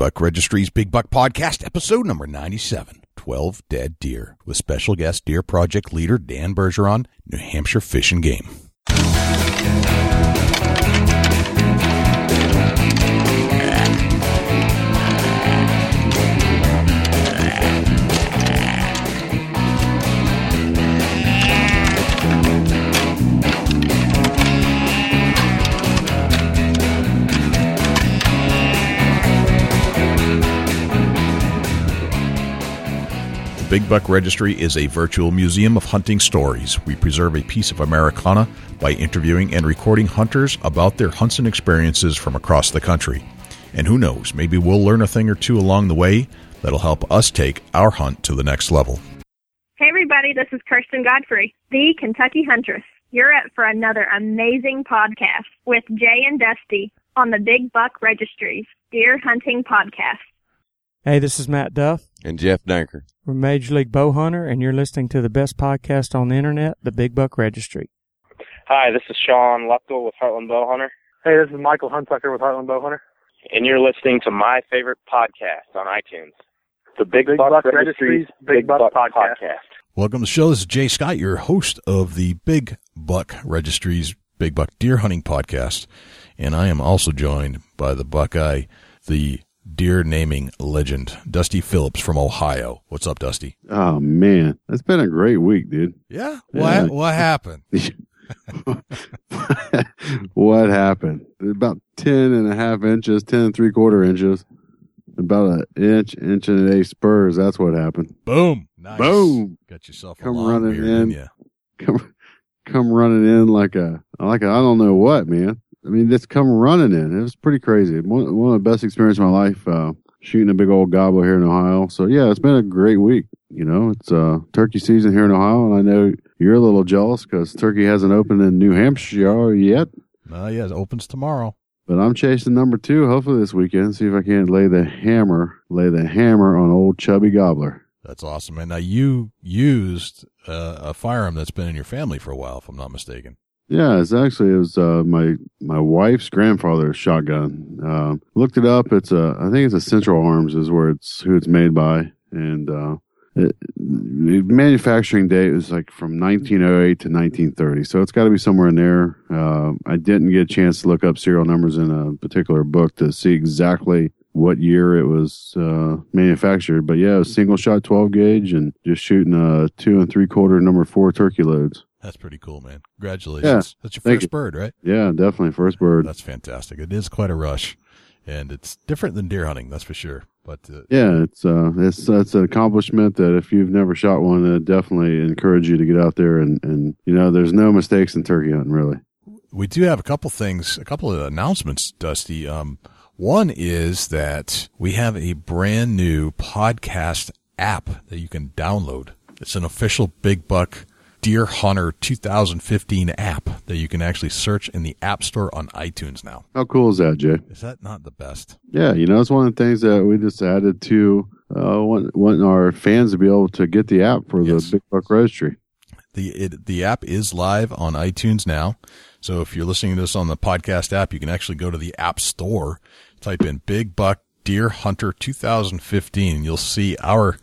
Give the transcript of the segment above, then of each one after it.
Buck Registry's Big Buck Podcast, episode number 97 12 Dead Deer, with special guest Deer Project leader Dan Bergeron, New Hampshire Fish and Game. Big Buck Registry is a virtual museum of hunting stories. We preserve a piece of Americana by interviewing and recording hunters about their hunts and experiences from across the country. And who knows, maybe we'll learn a thing or two along the way that'll help us take our hunt to the next level. Hey, everybody, this is Kirsten Godfrey, the Kentucky Huntress. You're up for another amazing podcast with Jay and Dusty on the Big Buck Registries Deer Hunting Podcast. Hey, this is Matt Duff. And Jeff Danker. We're Major League Bow Hunter, and you're listening to the best podcast on the internet, the Big Buck Registry. Hi, this is Sean Lupkel with Heartland Bow Hunter. Hey, this is Michael Hunsucker with Heartland Bow Hunter. And you're listening to my favorite podcast on iTunes, the Big, Big Buck, Buck Registries Registries Big Buck Podcast. Welcome to the show. This is Jay Scott, your host of the Big Buck Registry's Big Buck Deer Hunting Podcast. And I am also joined by the Buckeye, the deer naming legend, Dusty Phillips from Ohio. What's up, Dusty? Oh man, it's been a great week, dude. Yeah. Yeah. What what happened? what happened? About 10 and a half inches, 10 and three quarter inches. About an inch, inch and an eighth spurs. That's what happened. Boom. Nice. Boom. Got yourself a Come running beard, in. didn't? Come, come running in like a, like a, I don't know what, man. I mean, just come running in. It was pretty crazy. One, one of the best experiences of my life, uh, shooting a big old gobbler here in Ohio. So yeah, it's been a great week. You know, it's, uh, turkey season here in Ohio. And I know you're a little jealous because turkey hasn't opened in New Hampshire yet. Uh, yeah, it opens tomorrow. But I'm chasing number two, hopefully this weekend. See if I can't lay the hammer, lay the hammer on old chubby gobbler. That's awesome. And now you used uh, a firearm that's been in your family for a while, if I'm not mistaken. Yeah, it's actually it was uh, my my wife's grandfather's shotgun. Um, looked it up. It's a I think it's a Central Arms is where it's who it's made by, and uh, it, the manufacturing date is like from 1908 to 1930. So it's got to be somewhere in there. Uh, I didn't get a chance to look up serial numbers in a particular book to see exactly what year it was uh, manufactured. But yeah, single shot 12 gauge and just shooting a two and three quarter number four turkey loads. That's pretty cool, man. Congratulations. Yeah, That's your first you. bird, right? Yeah, definitely first bird. That's fantastic. It is quite a rush, and it's different than deer hunting, that's for sure. But uh, Yeah, it's uh, it's it's an accomplishment that if you've never shot one, I definitely encourage you to get out there and and you know, there's no mistakes in turkey hunting, really. we do have a couple things, a couple of announcements, Dusty. Um, one is that we have a brand new podcast app that you can download. It's an official Big Buck Deer Hunter 2015 app that you can actually search in the App Store on iTunes now. How cool is that, Jay? Is that not the best? Yeah, you know, it's one of the things that we just added to uh, want, wanting our fans to be able to get the app for Yes. the Big Buck Registry. The it, the app is live on iTunes now. So if you're listening to this on the podcast app, you can actually go to the App Store, type in Big Buck Deer Hunter 2015, and you'll see our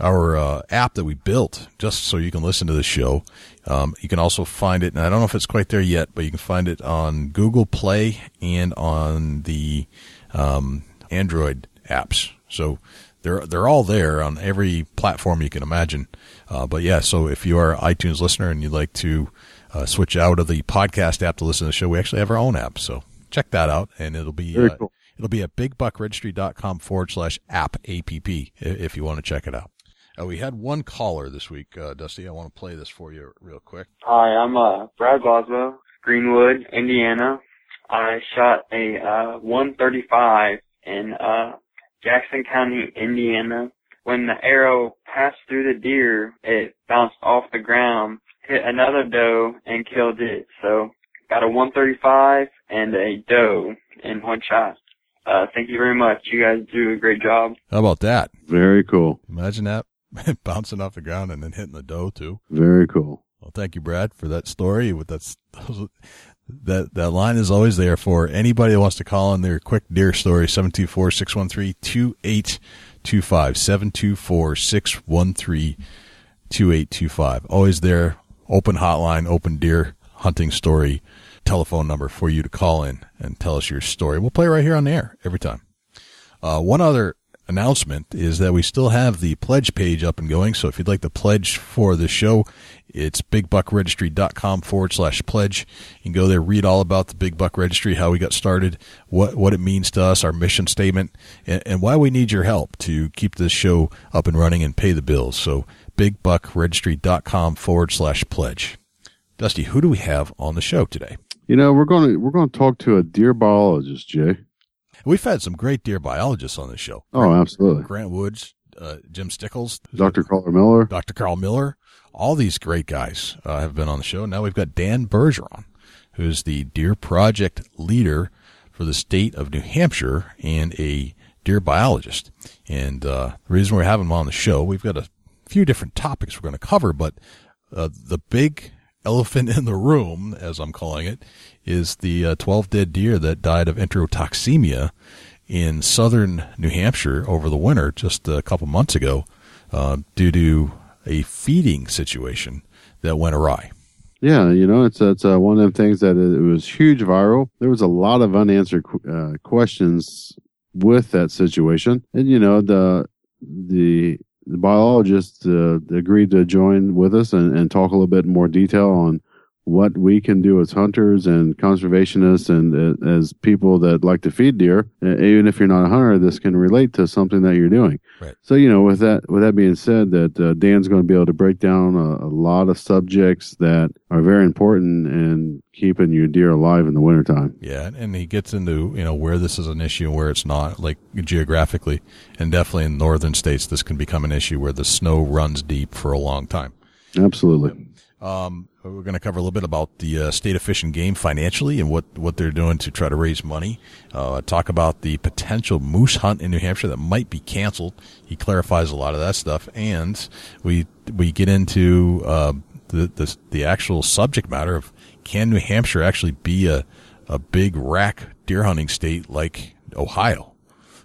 our uh, app that we built just so you can listen to the show. Um, you can also find it, and I don't know if it's quite there yet, but you can find it on Google Play and on the um, Android apps. So they're they're all there on every platform you can imagine. Uh, but yeah, so if you are an iTunes listener and you'd like to uh, switch out of the podcast app to listen to the show, we actually have our own app. So check that out, and it'll be uh, cool. it'll be at bigbuckregistry.com forward slash app app if you want to check it out. Uh, we had one caller this week, uh, Dusty. I want to play this for you real quick. Hi, I'm uh, Brad Boswell, Greenwood, Indiana. I shot a uh, 135 in uh, Jackson County, Indiana. When the arrow passed through the deer, it bounced off the ground, hit another doe, and killed it. So got a 135 and a doe in one shot. Uh, thank you very much. You guys do a great job. How about that? Very cool. Imagine that bouncing off the ground and then hitting the doe too. Very cool. Well, thank you, Brad, for that story. With that, that that line is always there for anybody that wants to call in their quick deer story 724-613-2825 724-613-2825 always there open hotline open deer hunting story telephone number for you to call in and tell us your story we'll play right here on the air every time uh, one other announcement is that we still have the pledge page up and going. So if you'd like to pledge for the show, it's bigbuckregistry.com forward slash pledge. You can go there, read all about the Big Buck Registry, how we got started, what, what it means to us, our mission statement, and, and why we need your help to keep this show up and running and pay the bills. So bigbuckregistry.com forward slash pledge. Dusty, who do we have on the show today? You know, we're going to we're going to talk to a deer biologist, Jay. We've had some great deer biologists on the show. Oh, absolutely. Grant Woods, uh, Jim Stickles, Dr. Karl Miller. Dr. Karl Miller. All these great guys uh, have been on the show. Now we've got Dan Bergeron, who's the Deer Project leader for the state of New Hampshire and a deer biologist. And uh, the reason we're having him on the show, we've got a few different topics we're going to cover, but uh, the big elephant in the room, as I'm calling it, is the uh, 12 dead deer that died of enterotoxemia in southern New Hampshire over the winter just a couple months ago uh, due to a feeding situation that went awry. Yeah, you know, it's it's uh, one of them things that it was huge viral. There was a lot of unanswered uh, questions with that situation, and you know the the the biologist uh, agreed to join with us and, and talk a little bit more detail on what we can do as hunters and conservationists and uh, as people that like to feed deer uh, even if you're not a hunter this can relate to something that you're doing Right. so you know with that with that being said that uh, dan's going to be able to break down a, a lot of subjects that are very important in keeping your deer alive in the wintertime Yeah, and he gets into you know where this is an issue and where it's not, like geographically, and definitely in northern states, this can become an issue where the snow runs deep for a long time. absolutely Um, we're going to cover a little bit about the uh, state of fish and game financially and what, what they're doing to try to raise money. Uh, talk about the potential moose hunt in New Hampshire that might be canceled. He clarifies a lot of that stuff, and we we get into uh, the, the the actual subject matter of can New Hampshire actually be a a big rack deer hunting state like Ohio?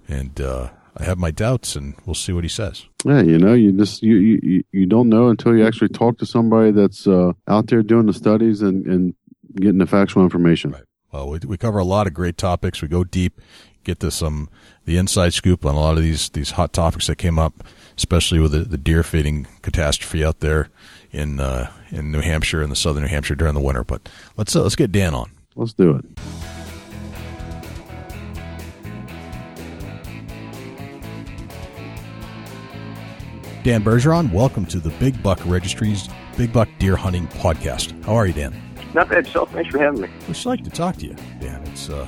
And uh, I have my doubts, and we'll see what he says. Yeah, you know, you just you you, you don't know until you actually talk to somebody that's uh, out there doing the studies and and getting the factual information. Right. Well, we, we cover a lot of great topics. We go deep, get to some the inside scoop on a lot of these these hot topics that came up, especially with the, the deer feeding catastrophe out there in uh, in New Hampshire and the southern New Hampshire during the winter. But let's uh, let's get Dan on. Let's do it. Dan Bergeron, welcome to the Big Buck Registries Big Buck Deer Hunting Podcast. How are you, Dan? Not bad yourself. Thanks for having me. We'd like to talk to you, Dan. It's uh,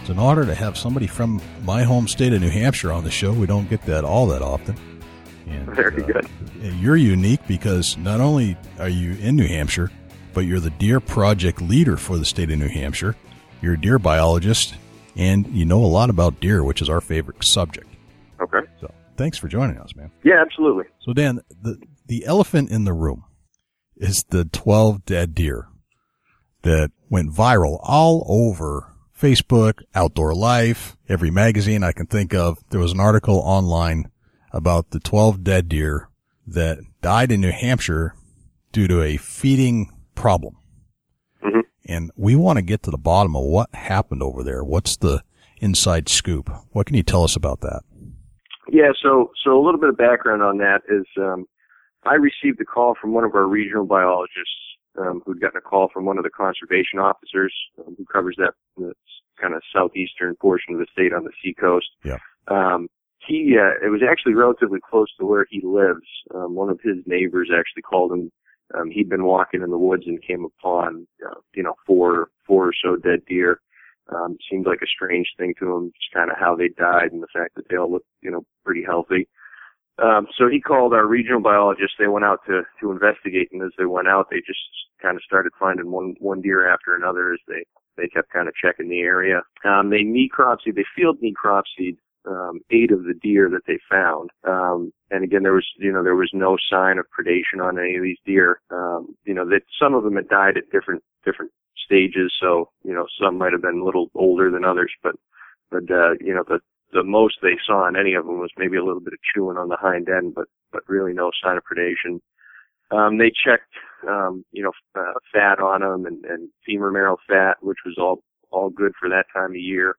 it's an honor to have somebody from my home state of New Hampshire on the show. We don't get that all that often. And, Very uh, good. You're unique because not only are you in New Hampshire, but you're the deer project leader for the state of New Hampshire. You're a deer biologist, and you know a lot about deer, which is our favorite subject. Okay. So, thanks for joining us, man. Yeah, absolutely. So, Dan, the the elephant in the room is the 12 dead deer that went viral all over Facebook, Outdoor Life, every magazine I can think of. There was an article online about the 12 dead deer that died in New Hampshire due to a feeding problem. Mhm. And we want to get to the bottom of what happened over there. What's the inside scoop? What can you tell us about that? Yeah, so so a little bit of background on that is um, I received a call from one of our regional biologists um, who'd gotten a call from one of the conservation officers um, who covers that the kind of southeastern portion of the state on the seacoast. Yeah. Um, he uh, it was actually relatively close to where he lives. Um, one of his neighbors actually called him. Um, he'd been walking in the woods and came upon uh, you know four four or so dead deer. Um, seemed like a strange thing to him, just kind of how they died and the fact that they all looked, you know, pretty healthy. Um, so he called our regional biologist. They went out to, to investigate and as they went out, they just kind of started finding one, one deer after another as they, they kept kind of checking the area. Um, they necropsied, they field necropsied, um, eight of the deer that they found. Um, and again, there was, you know, there was no sign of predation on any of these deer. Um, you know, that some of them had died at different, different stages. So, you know, some might have been a little older than others, but, but, uh, you know, the, the most they saw in any of them was maybe a little bit of chewing on the hind end, but, but really no sign of predation. Um, they checked, um, you know, uh, fat on them and, and femur marrow fat, which was all, all good for that time of year.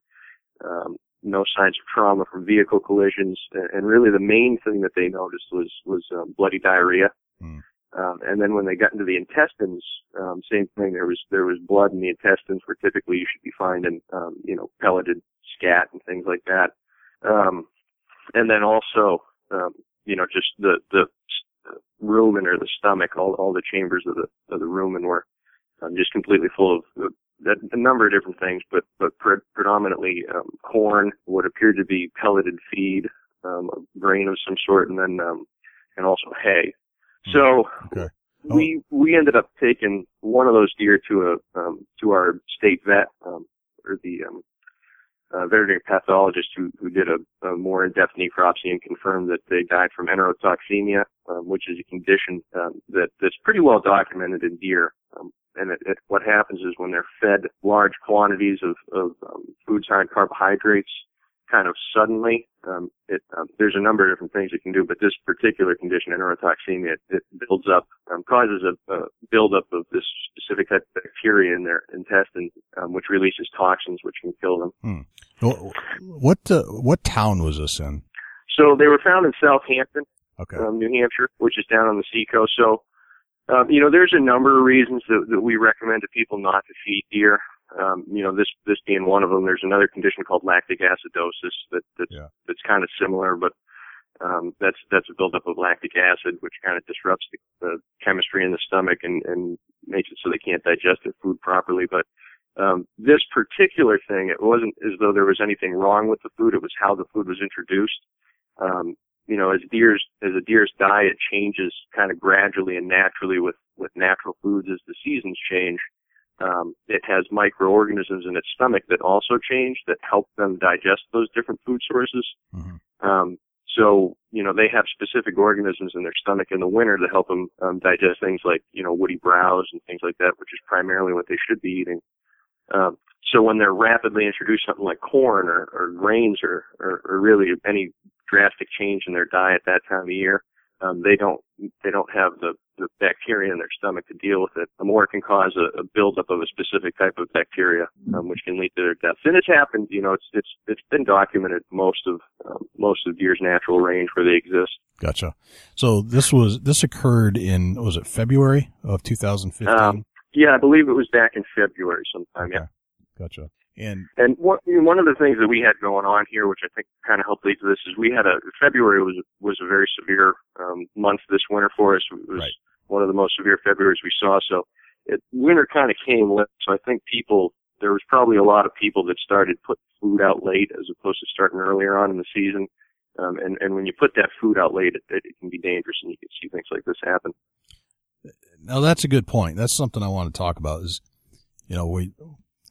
Um, no signs of trauma from vehicle collisions, and really the main thing that they noticed was was um, bloody diarrhea. Hmm. Um, and then when they got into the intestines, um, same thing. There was there was blood in the intestines, where typically you should be finding um, you know pelleted scat and things like that. Um, and then also um, you know just the the rumen or the stomach, all all the chambers of the of the rumen were um, just completely full of a number of different things, but but pre- predominantly um, corn, what appeared to be pelleted feed, um, grain of some sort, and then um, and also hay. So Okay. we we ended up taking one of those deer to a um, to our state vet um, or the um, uh, veterinary pathologist who who did a, a more in-depth necropsy and confirmed that they died from enterotoxemia, um, which is a condition um, that that's pretty well documented in deer. Um, and it, it, what happens is when they're fed large quantities of, of um, foods high in carbohydrates, kind of suddenly, um, it, um, there's a number of different things it can do, but this particular condition, enterotoxemia, it, it builds up, um, causes a, a buildup of this specific type of bacteria in their intestine, um, which releases toxins which can kill them. Wh- What uh, what town was this in? So they were found in South Hampton, Okay. um, New Hampshire, which is down on the seacoast. So, um, you know, there's a number of reasons that, that we recommend to people not to feed deer. Um, you know, this this being one of them. There's another condition called lactic acidosis that that's Yeah. that's kind of similar, but um, that's that's a buildup of lactic acid, which kind of disrupts the, the chemistry in the stomach and and makes it so they can't digest their food properly. But um, this particular thing, it wasn't as though there was anything wrong with the food. It was how the food was introduced. Um, you know, as deer's as a deer's diet changes kind of gradually and naturally with with natural foods as the seasons change, um, it has microorganisms in its stomach that also change that help them digest those different food sources. Mhm. Um, so you know they have specific organisms in their stomach in the winter to help them um, digest things like you know woody browse and things like that, which is primarily what they should be eating. Um, so when they're rapidly introduced something like corn or, or grains or, or, or really any drastic change in their diet that time of year, um, they don't they don't have the, the bacteria in their stomach to deal with it. The more it can cause a, a buildup of a specific type of bacteria, um, which can lead to their death. And it's happened. You know, it's it's it's been documented most of um, most of deer's natural range where they exist. Gotcha. So this was this occurred in was it February of 2015? Um, yeah, I believe it was back in February sometime. Yeah. Gotcha. And And what, one of the things that we had going on here, which I think kind of helped lead to this, is we had a February was was a very severe um, month this winter for us. It was Right. one of the most severe Februarys we saw. So it, winter kind of came late. So I think people there was probably a lot of people that started putting food out late as opposed to starting earlier on in the season. Um, and and when you put that food out late, it, it, it can be dangerous, and you can see things like this happen. now that's a good point. That's something I want to talk about. Is you know we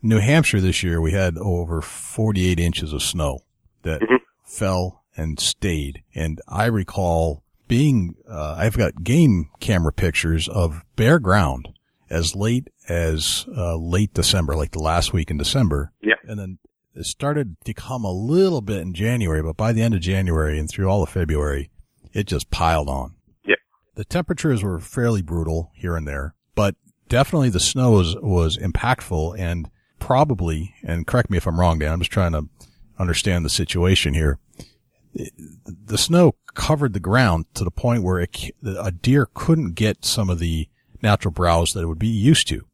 New Hampshire this year we had over 48 inches of snow that Mhm. fell and stayed, and I recall being uh, I've got game camera pictures of bare ground as late as uh, late December, like the last week in December. Yeah. and then it started to come a little bit in January, but by the end of January and through all of February, it just piled on. Yeah. The temperatures were fairly brutal here and there, but definitely the snow was, was impactful and probably, and correct me if I'm wrong, Dan, I'm just trying to understand the situation here. The snow covered the ground to the point where it, a deer couldn't get some of the natural browse that it would be used to.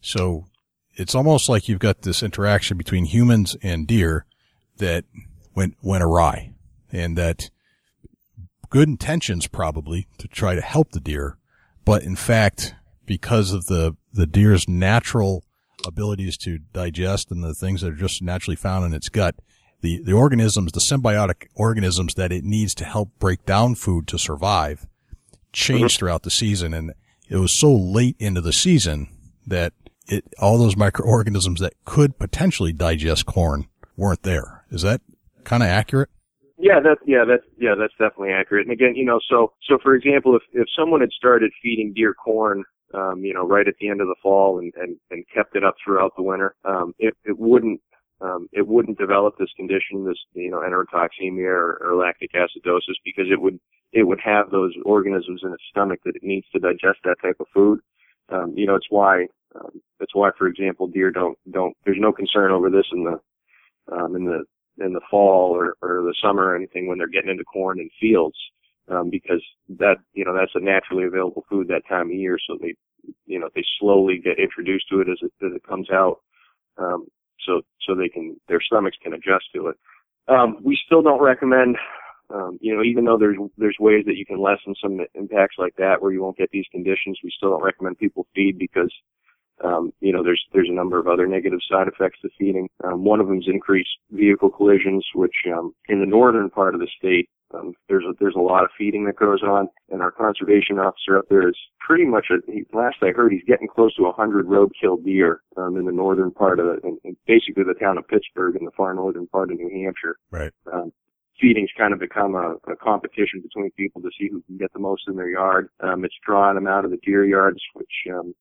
So it's almost like you've got this interaction between humans and deer that went, went awry and that good intentions probably to try to help the deer. But in fact, because of the, the deer's natural abilities to digest and the things that are just naturally found in its gut, the, the organisms, the symbiotic organisms that it needs to help break down food to survive changed uh-huh. throughout the season. And it was so late into the season that it, all those microorganisms that could potentially digest corn weren't there. Is that kind of accurate? Yeah, that's yeah, that's yeah, that's definitely accurate. And again, you know, so so for example, if if someone had started feeding deer corn um, you know, right at the end of the fall and, and, and kept it up throughout the winter, um, it, it wouldn't, um, it wouldn't develop this condition, this, you know, enterotoxemia or, or lactic acidosis because it would, it would have those organisms in its stomach that it needs to digest that type of food. Um, you know, it's why, um, that's why, for example, deer don't, don't, there's no concern over this in the, um, in the, in the fall or, or the summer or anything when they're getting into corn and fields um, because that you know that's a naturally available food that time of year. So they you know they slowly get introduced to it as it as it comes out, um, so so they can their stomachs can adjust to it. Um, we still don't recommend. Um, you know, even though there's there's ways that you can lessen some impacts like that where you won't get these conditions, we still don't recommend people feed because um, you know, there's there's a number of other negative side effects to feeding. Um, one of them is increased vehicle collisions, which um, in the northern part of the state, um, there's a, there's a lot of feeding that goes on, and our conservation officer up there is pretty much. A, he, last I heard, he's getting close to 100 roadkill deer um, in the northern part of in, in basically the town of Pittsburg in the far northern part of New Hampshire. Right. Um, feeding's kind of become a, a competition between people to see who can get the most in their yard. Um, it's drawing them out of the deer yards, which um,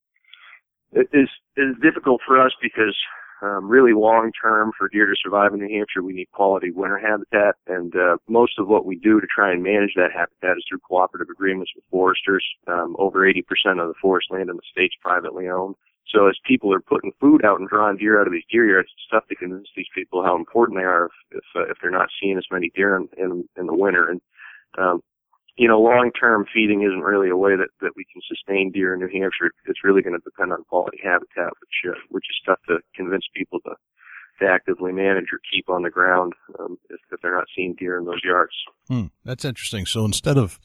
it is is difficult for us because um, really long term for deer to survive in New Hampshire, we need quality winter habitat, and uh, most of what we do to try and manage that habitat is through cooperative agreements with foresters. Um, over 80% of the forest land in the state's privately owned. So as people are putting food out and drawing deer out of these deer yards, it's tough to convince these people how important they are if if, uh, if they're not seeing as many deer in, in, in the winter. And um, you know, long-term feeding isn't really a way that, that we can sustain deer in New Hampshire. It's really going to depend on quality habitat, which, uh, which is tough to convince people to, to actively manage or keep on the ground, um, if, if they're not seeing deer in those yards. Hmm, that's interesting. So instead of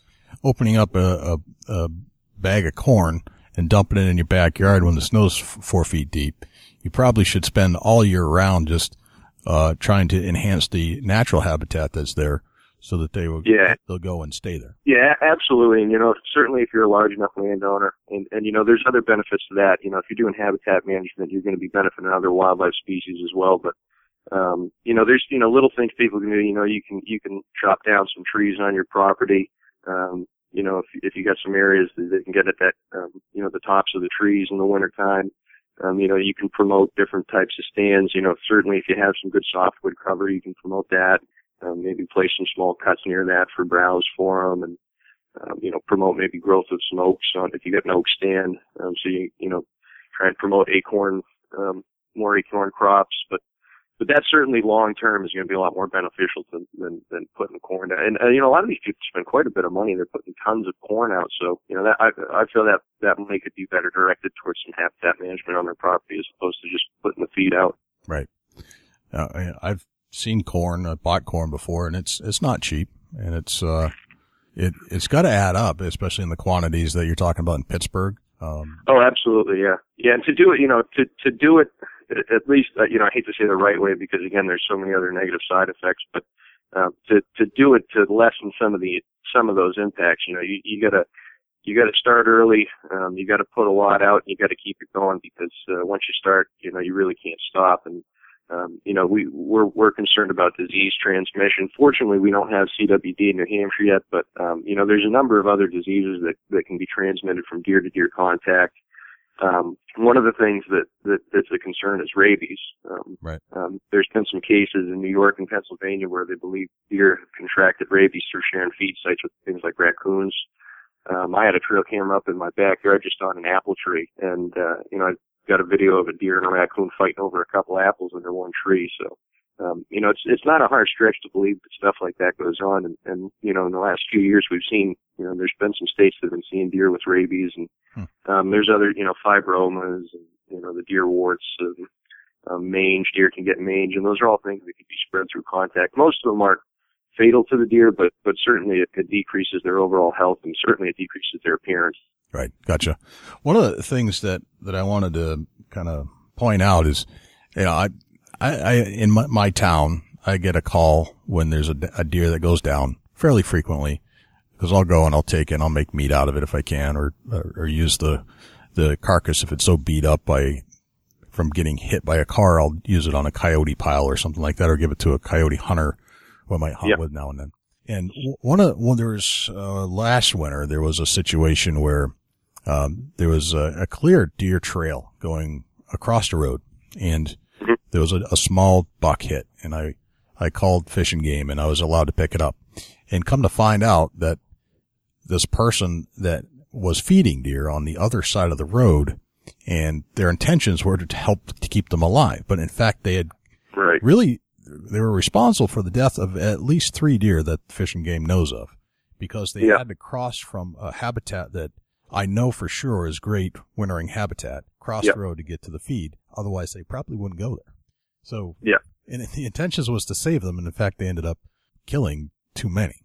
opening up a, a, a bag of corn and dumping it in your backyard when the snow's f- four feet deep, you probably should spend all year round just, uh, trying to enhance the natural habitat that's there so that they will Yeah. they'll go and stay there. Yeah, absolutely. And you know, certainly if you're a large enough landowner, and and you know, there's other benefits to that. You know, if you're doing habitat management, you're going to be benefiting other wildlife species as well. But um, you know, there's you know little things people can do. You know, you can you can chop down some trees on your property. Um, you know, if if you got some areas that they can get at that, um, you know, the tops of the trees in the wintertime. Um, you know, you can promote different types of stands. You know, certainly if you have some good softwood cover, you can promote that um, maybe place some small cuts near that for browse for them and, um, you know, promote maybe growth of some oaks on if you got an oak stand. Um, so you, you know, try and promote acorn, um, more acorn crops, but, but that certainly long term is going to be a lot more beneficial to, than, than putting corn down. And, uh, you know, a lot of these people spend quite a bit of money. They're putting tons of corn out. So, you know, that, I, I feel that, that money could be better directed towards some habitat management on their property as opposed to just putting the feed out. Right. Uh, I've seen corn, I bought corn before, and it's it's not cheap, and it's uh, it it's got to add up, especially in the quantities that you're talking about in Pittsburg. Um, Oh, absolutely, yeah, yeah. And to do it, you know, to to do it at- at least, uh, you know, I hate to say the right way because again, there's so many other negative side effects, but uh, to to do it to lessen some of the some of those impacts, you know, you you gotta you got to start early. Um, you got to put a lot out, and you got to keep it going because uh, once you start, you know, you really can't stop. And um, you know, we we're we're concerned about disease transmission. Fortunately, we don't have CWD in New Hampshire yet, but um, you know, there's a number of other diseases that that can be transmitted from deer to deer contact. Um, one of the things that, that that's a concern is rabies. Um, Right. Um, there's been some cases in New York and Pennsylvania where they believe deer have contracted rabies through sharing feed sites with things like raccoons. Um, I had a trail camera up in my backyard just on an apple tree, and uh, you know I got a video of a deer and a raccoon fighting over a couple apples under one tree. So, um, you know, it's it's not a hard stretch to believe that stuff like that goes on. And, and you know, in the last few years, we've seen, you know, there's been some states that have been seeing deer with rabies, and um, there's other, you know, fibromas and you know the deer warts. And, um, mange deer can get mange, and those are all things that can be spread through contact. Most of them aren't fatal to the deer, but but certainly it, it decreases their overall health, and certainly it decreases their appearance. Right. Gotcha. One of the things that, that I wanted to kind of point out is, you know, I, I, I in my, my town, I get a call when there's a, a deer that goes down fairly frequently because I'll go and I'll take it and I'll make meat out of it if I can or, or, or use the, the carcass if it's so beat up by, from getting hit by a car, I'll use it on a coyote pile or something like that or give it to a coyote hunter I might hunt Yep. with now and then. And one of, well, there was, uh, last winter, there was a situation where um, there was a, a clear deer trail going across the road and Mhm. there was a, a small buck hit and I, I called fish and game and I was allowed to pick it up and come to find out that this person that was feeding deer on the other side of the road and their intentions were to help to keep them alive. But in fact, they had Right. really, they were responsible for the death of at least three deer that Fish and Game knows of because they Yeah. had to cross from a habitat that I know for sure is great wintering habitat, cross Yep. the road to get to the feed. Otherwise, they probably wouldn't go there. So, Yeah. and the intentions was to save them. And in fact, they ended up killing too many.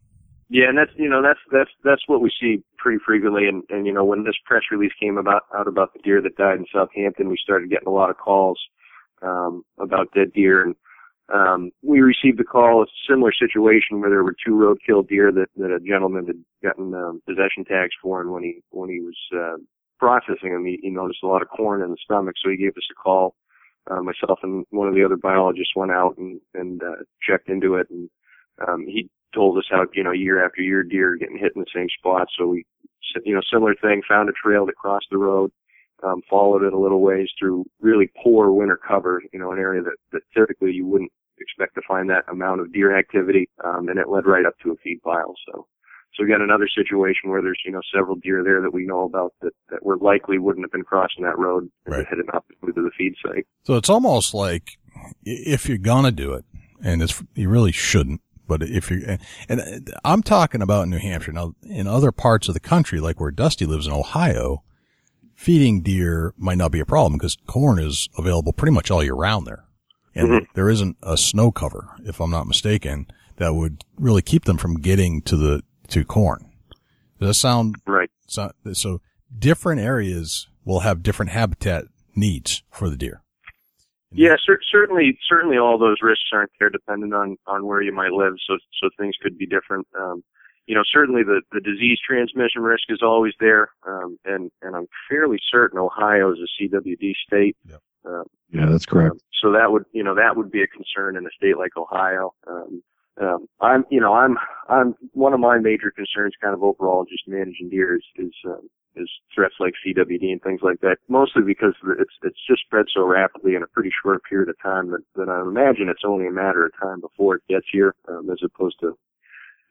Yeah, and that's you know that's that's that's what we see pretty frequently. And and you know when this press release came about out about the deer that died in South Hampton, we started getting a lot of calls um, about dead deer, and um, we received a call, a similar situation where there were two roadkill deer that that a gentleman had gotten um, possession tags for, and when he when he was uh, processing them, he, he noticed a lot of corn in the stomach, so he gave us a call. Uh, myself and one of the other biologists went out and and uh, checked into it, and um, he told us how you know year after year deer are getting hit in the same spot. So we, you know, similar thing. Found a trail that crossed the road, um, followed it a little ways through really poor winter cover. You know, an area that that typically you wouldn't expect to find that amount of deer activity, um, and it led right up to a feed pile. So. So we got another situation where there's, you know, several deer there that we know about that, that were likely wouldn't have been crossing that road and Right. headed up to the feed site. So it's almost like if you're gonna do it, and it's you really shouldn't. But if you and, and I'm talking about New Hampshire now, in other parts of the country, like where Dusty lives in Ohio, feeding deer might not be a problem because corn is available pretty much all year round there, and Mhm. there isn't a snow cover, if I'm not mistaken, that would really keep them from getting to the to corn. Does that sound Right. so? So different areas will have different habitat needs for the deer. Yeah, cer- certainly, certainly all those risks aren't there dependent on, on where you might live. So, so things could be different. Um, you know, certainly the, the disease transmission risk is always there. Um, and, and I'm fairly certain Ohio is a CWD state. Yep. Um, Yeah, that's correct. um, so that would, you know, that would be a concern in a state like Ohio. Um, um, I'm, you know, I'm, I'm, one of my major concerns kind of overall just managing deer is, is, um, is threats like CWD and things like that, mostly because it's, it's just spread so rapidly in a pretty short period of time that, that I imagine it's only a matter of time before it gets here, um, as opposed to,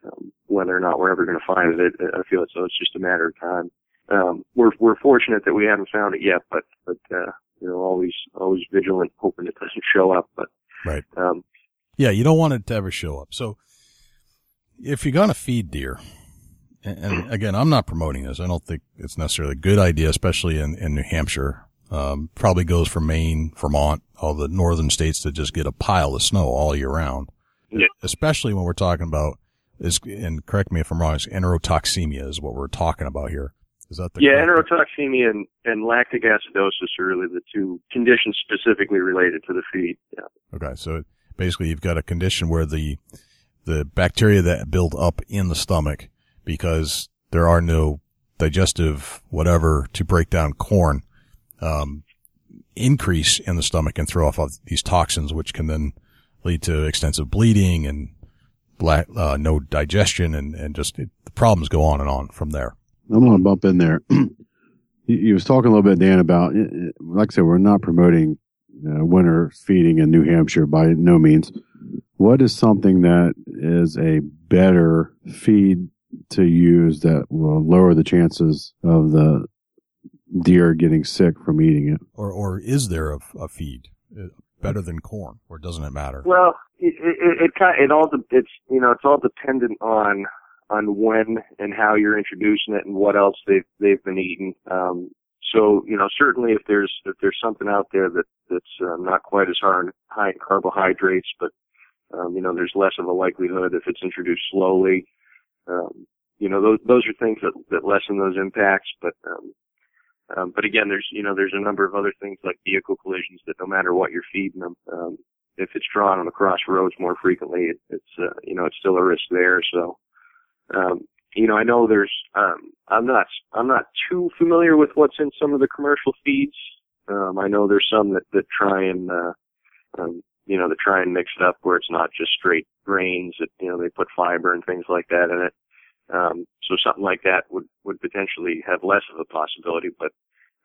um, whether or not we're ever going to find it. I feel as though it's just a matter of time. Um, we're, we're fortunate that we haven't found it yet, but, but, uh, you know, always, always vigilant, hoping it doesn't show up. But, Right. um, Yeah, you don't want it to ever show up. So if you're going to feed deer, and, and again, I'm not promoting this. I don't think it's necessarily a good idea, especially in, in New Hampshire. Um, probably goes for Maine, Vermont, all the northern states that just get a pile of snow all year round. Yeah. Especially when we're talking about is, and correct me if I'm wrong, it's enterotoxemia is what we're talking about here. Is that the yeah, enterotoxemia and, and lactic acidosis are really the two conditions specifically related to the feed. Yeah. Okay, so basically you've got a condition where the the bacteria that build up in the stomach because there are no digestive whatever to break down corn um, increase in the stomach and throw off of these toxins, which can then lead to extensive bleeding and black, uh, no digestion and and just it, the problems go on and on from there. I'm going to bump in there. you, was talking a little bit, Dan, about, like I said, we're not promoting uh, winter feeding in New Hampshire by no means. What is something that is a better feed to use that will lower the chances of the deer getting sick from eating it? Or or is there a, a feed uh, better than corn, or doesn't it matter? Well, it, it, it kind it all it's you know it's all dependent on on when and how you're introducing it and what else they've they've been eating. Um, so you know certainly if there's if there's something out there that that's uh, not quite as hard high in carbohydrates, but um, you know there's less of a likelihood if it's introduced slowly. Um, you know those those are things that that lessen those impacts, but um, um, but again, there's you know there's a number of other things like vehicle collisions that no matter what you're feeding them, um, if it's drawn on the crossroads more frequently, it, it's uh, you know it's still a risk there. So, um, you know, I know there's um, I'm not I'm not too familiar with what's in some of the commercial feeds. Um, I know there's some that that try and uh, um, you know that try and mix it up where it's not just straight grains. That you know they put fiber and things like that in it. Um, so something like that would, would potentially have less of a possibility, but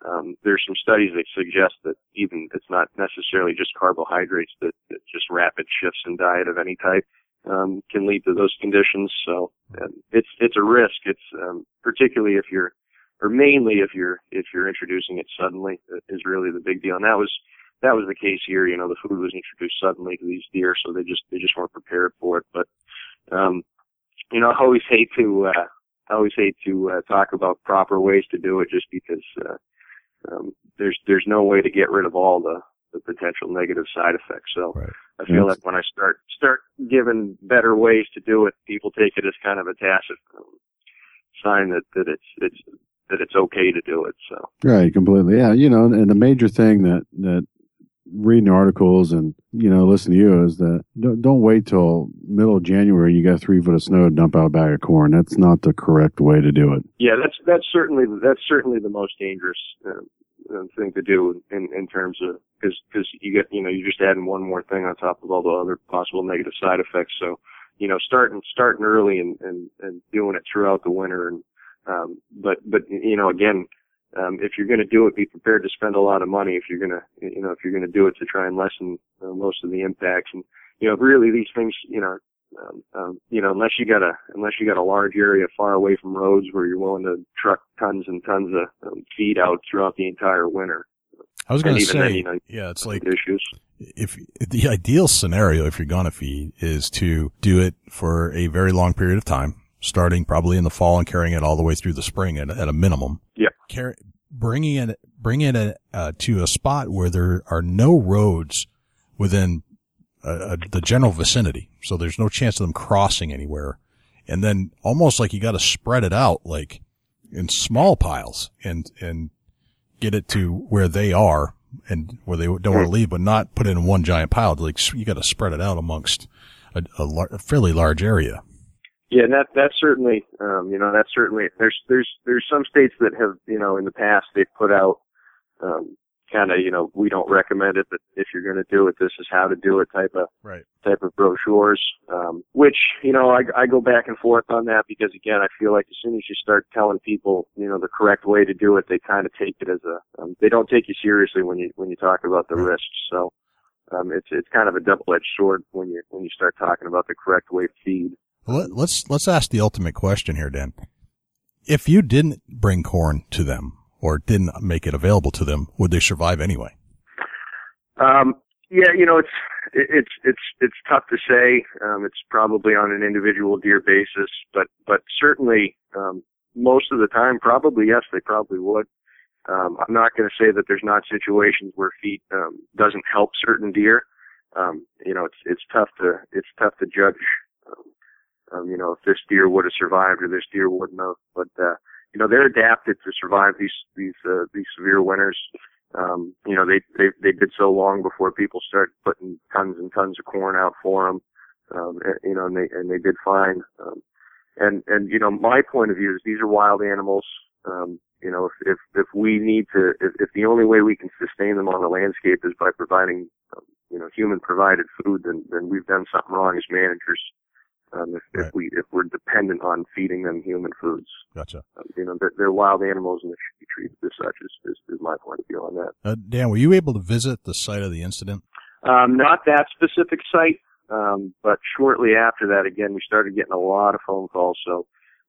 um, there's some studies that suggest that even it's not necessarily just carbohydrates that, that just rapid shifts in diet of any type um, can lead to those conditions. So um, it's it's a risk. It's um, particularly if you're, or mainly if you're if you're introducing it suddenly is really the big deal. And that was that was the case here. You know, the food was introduced suddenly to these deer, so they just they just weren't prepared for it. But um, you know, I always hate to uh, I always hate to uh, talk about proper ways to do it, just because uh, um, there's there's no way to get rid of all the the potential negative side effects. So Right. I feel Yes. like when I start start giving better ways to do it, people take it as kind of a tacit um, sign that that it's it's that it's okay to do it. So Right, completely. Yeah, you know, and the major thing that that reading articles and you know listening to you is that don't, don't wait till middle of January. You got three foot of snow to dump out a bag of corn. That's not the correct way to do it. yeah, that's that's certainly that's certainly the most dangerous uh, thing to do in in terms of because because you get you know you're just adding one more thing on top of all the other possible negative side effects. So you know starting starting early and and and doing it throughout the winter and um but but you know again um if you're going to do it be prepared to spend a lot of money if you're going to you know if you're going to do it to try and lessen uh, most of the impacts and you know really these things you know um, um, you know, unless you got a unless you got a large area far away from roads where you're willing to truck tons and tons of um, feed out throughout the entire winter. I was going to even then, say, you know, yeah, it's like issues. if the ideal scenario, if you're going to feed, is to do it for a very long period of time, starting probably in the fall and carrying it all the way through the spring at, at a minimum. Yep. Carry, bringing it, bringing it uh, to a spot where there are no roads within uh, uh, the general vicinity, so there's no chance of them crossing anywhere, and then almost like you got to spread it out, like in small piles, and and get it to where they are and where they don't want to leave, but not put it in one giant pile. Like you got to spread it out amongst a, a, lar- a fairly large area. Yeah, and that that's certainly um, you know that's certainly there's there's there's some states that have you know in the past they've put out um, kind of you know we don't recommend it, but if you're going to do it, this is how to do it type of Right. type of brochures. Um, which you know I I go back and forth on that because again I feel like as soon as you start telling people you know the correct way to do it, they kind of take it as a um, they don't take you seriously when you when you talk about the Right. risks. So. Um, it's it's kind of a double-edged sword when you when you start talking about the correct way to feed. Let, let's let's ask the ultimate question here, Dan. If you didn't bring corn to them or didn't make it available to them, would they survive anyway? Um, yeah, you know, it's it's it's it's tough to say. Um, it's probably on an individual deer basis, but but certainly um, most of the time, probably yes, they probably would. Um, I'm not going to say that there's not situations where feed um, doesn't help certain deer. Um, you know, it's it's tough to it's tough to judge. Um, um, you know, if this deer would have survived or this deer wouldn't have. But uh, you know, they're adapted to survive these these uh, these severe winters um, you know, they, they, they did so long before people started putting tons and tons of corn out for them. Um, and, you know, and they, and they did fine. Um, and, and, you know, my point of view is these are wild animals. Um, you know, if, if, if we need to, if, if the only way we can sustain them on the landscape is by providing, um, you know, human provided food, then, then we've done something wrong as managers. Um, if, Right. if we, if we're dependent on feeding them human foods, Gotcha. um, you know, they're, they're wild animals and they should be treated as such is, is, is my point of view on that. Uh, Dan, were you able to visit the site of the incident? Um, not that specific site, um, but shortly after that, again, we started getting a lot of phone calls. So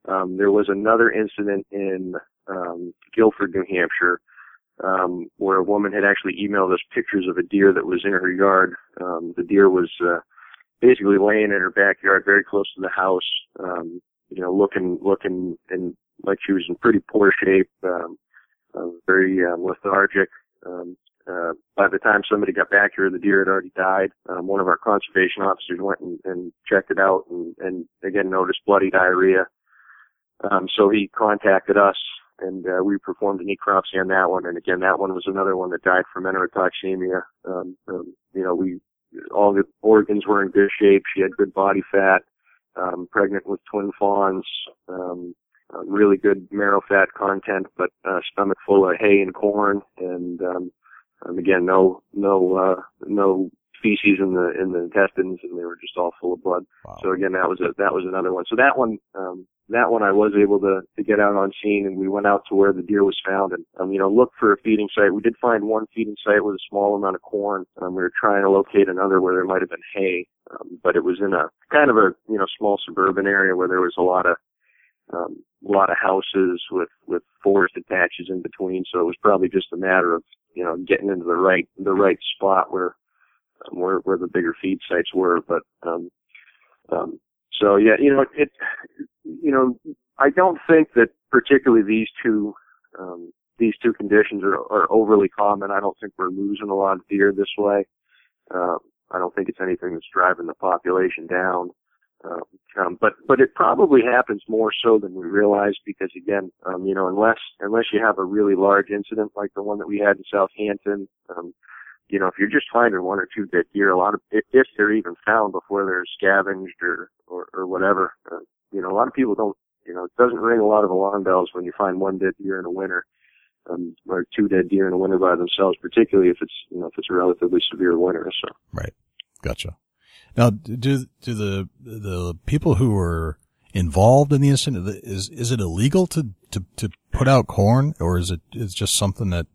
um, there was another incident in um, Gilford, New Hampshire, um, where a woman had actually emailed us pictures of a deer that was in her yard. Um, the deer was uh, basically laying in her backyard, very close to the house. Um, you know, looking looking and like she was in pretty poor shape, um, uh, very uh, lethargic. Um, uh, by the time somebody got back here, the deer had already died. Um, one of our conservation officers went and, and checked it out and, and again noticed bloody diarrhea. Um, so he contacted us and, uh, we performed a necropsy on that one. And again, that one was another one that died from enterotoxemia. Um, um, you know, we, all the organs were in good shape. She had good body fat, um, pregnant with twin fawns, um, uh, really good marrow fat content, but, uh, stomach full of hay and corn and, um, um, again, no, no, uh, no feces in the in the intestines, and they were just all full of blood. Wow. So again, that was a that was another one. So that one, um, that one I was able to to get out on scene, and we went out to where the deer was found, and um, you know, looked for a feeding site. We did find one feeding site with a small amount of corn. Um, we were trying to locate another where there might have been hay, um, but it was in a kind of a you know small suburban area where there was a lot of um, a lot of houses with with forested patches in between. So it was probably just a matter of you know getting into the right the right spot where where where the bigger feed sites were. But um, um, so yeah, you know it. You know, I don't think that particularly these two um, these two conditions are, are overly common. I don't think we're losing a lot of deer this way. Um, I don't think it's anything that's driving the population down. Um, um, but but it probably happens more so than we realize because again, um, you know, unless unless you have a really large incident like the one that we had in South Hampton, um, you know, if you're just finding one or two dead deer, a lot of if, they're even found before they're scavenged or or, or whatever, uh, you know, a lot of people don't, you know, it doesn't ring a lot of alarm bells when you find one dead deer in a winter. Um, or two dead deer in a winter by themselves, particularly if it's, you know, if it's a relatively severe winter. So. Right. Gotcha. Now, do do the the people who were involved in the incident is is it illegal to to to put out corn, or is it is just something that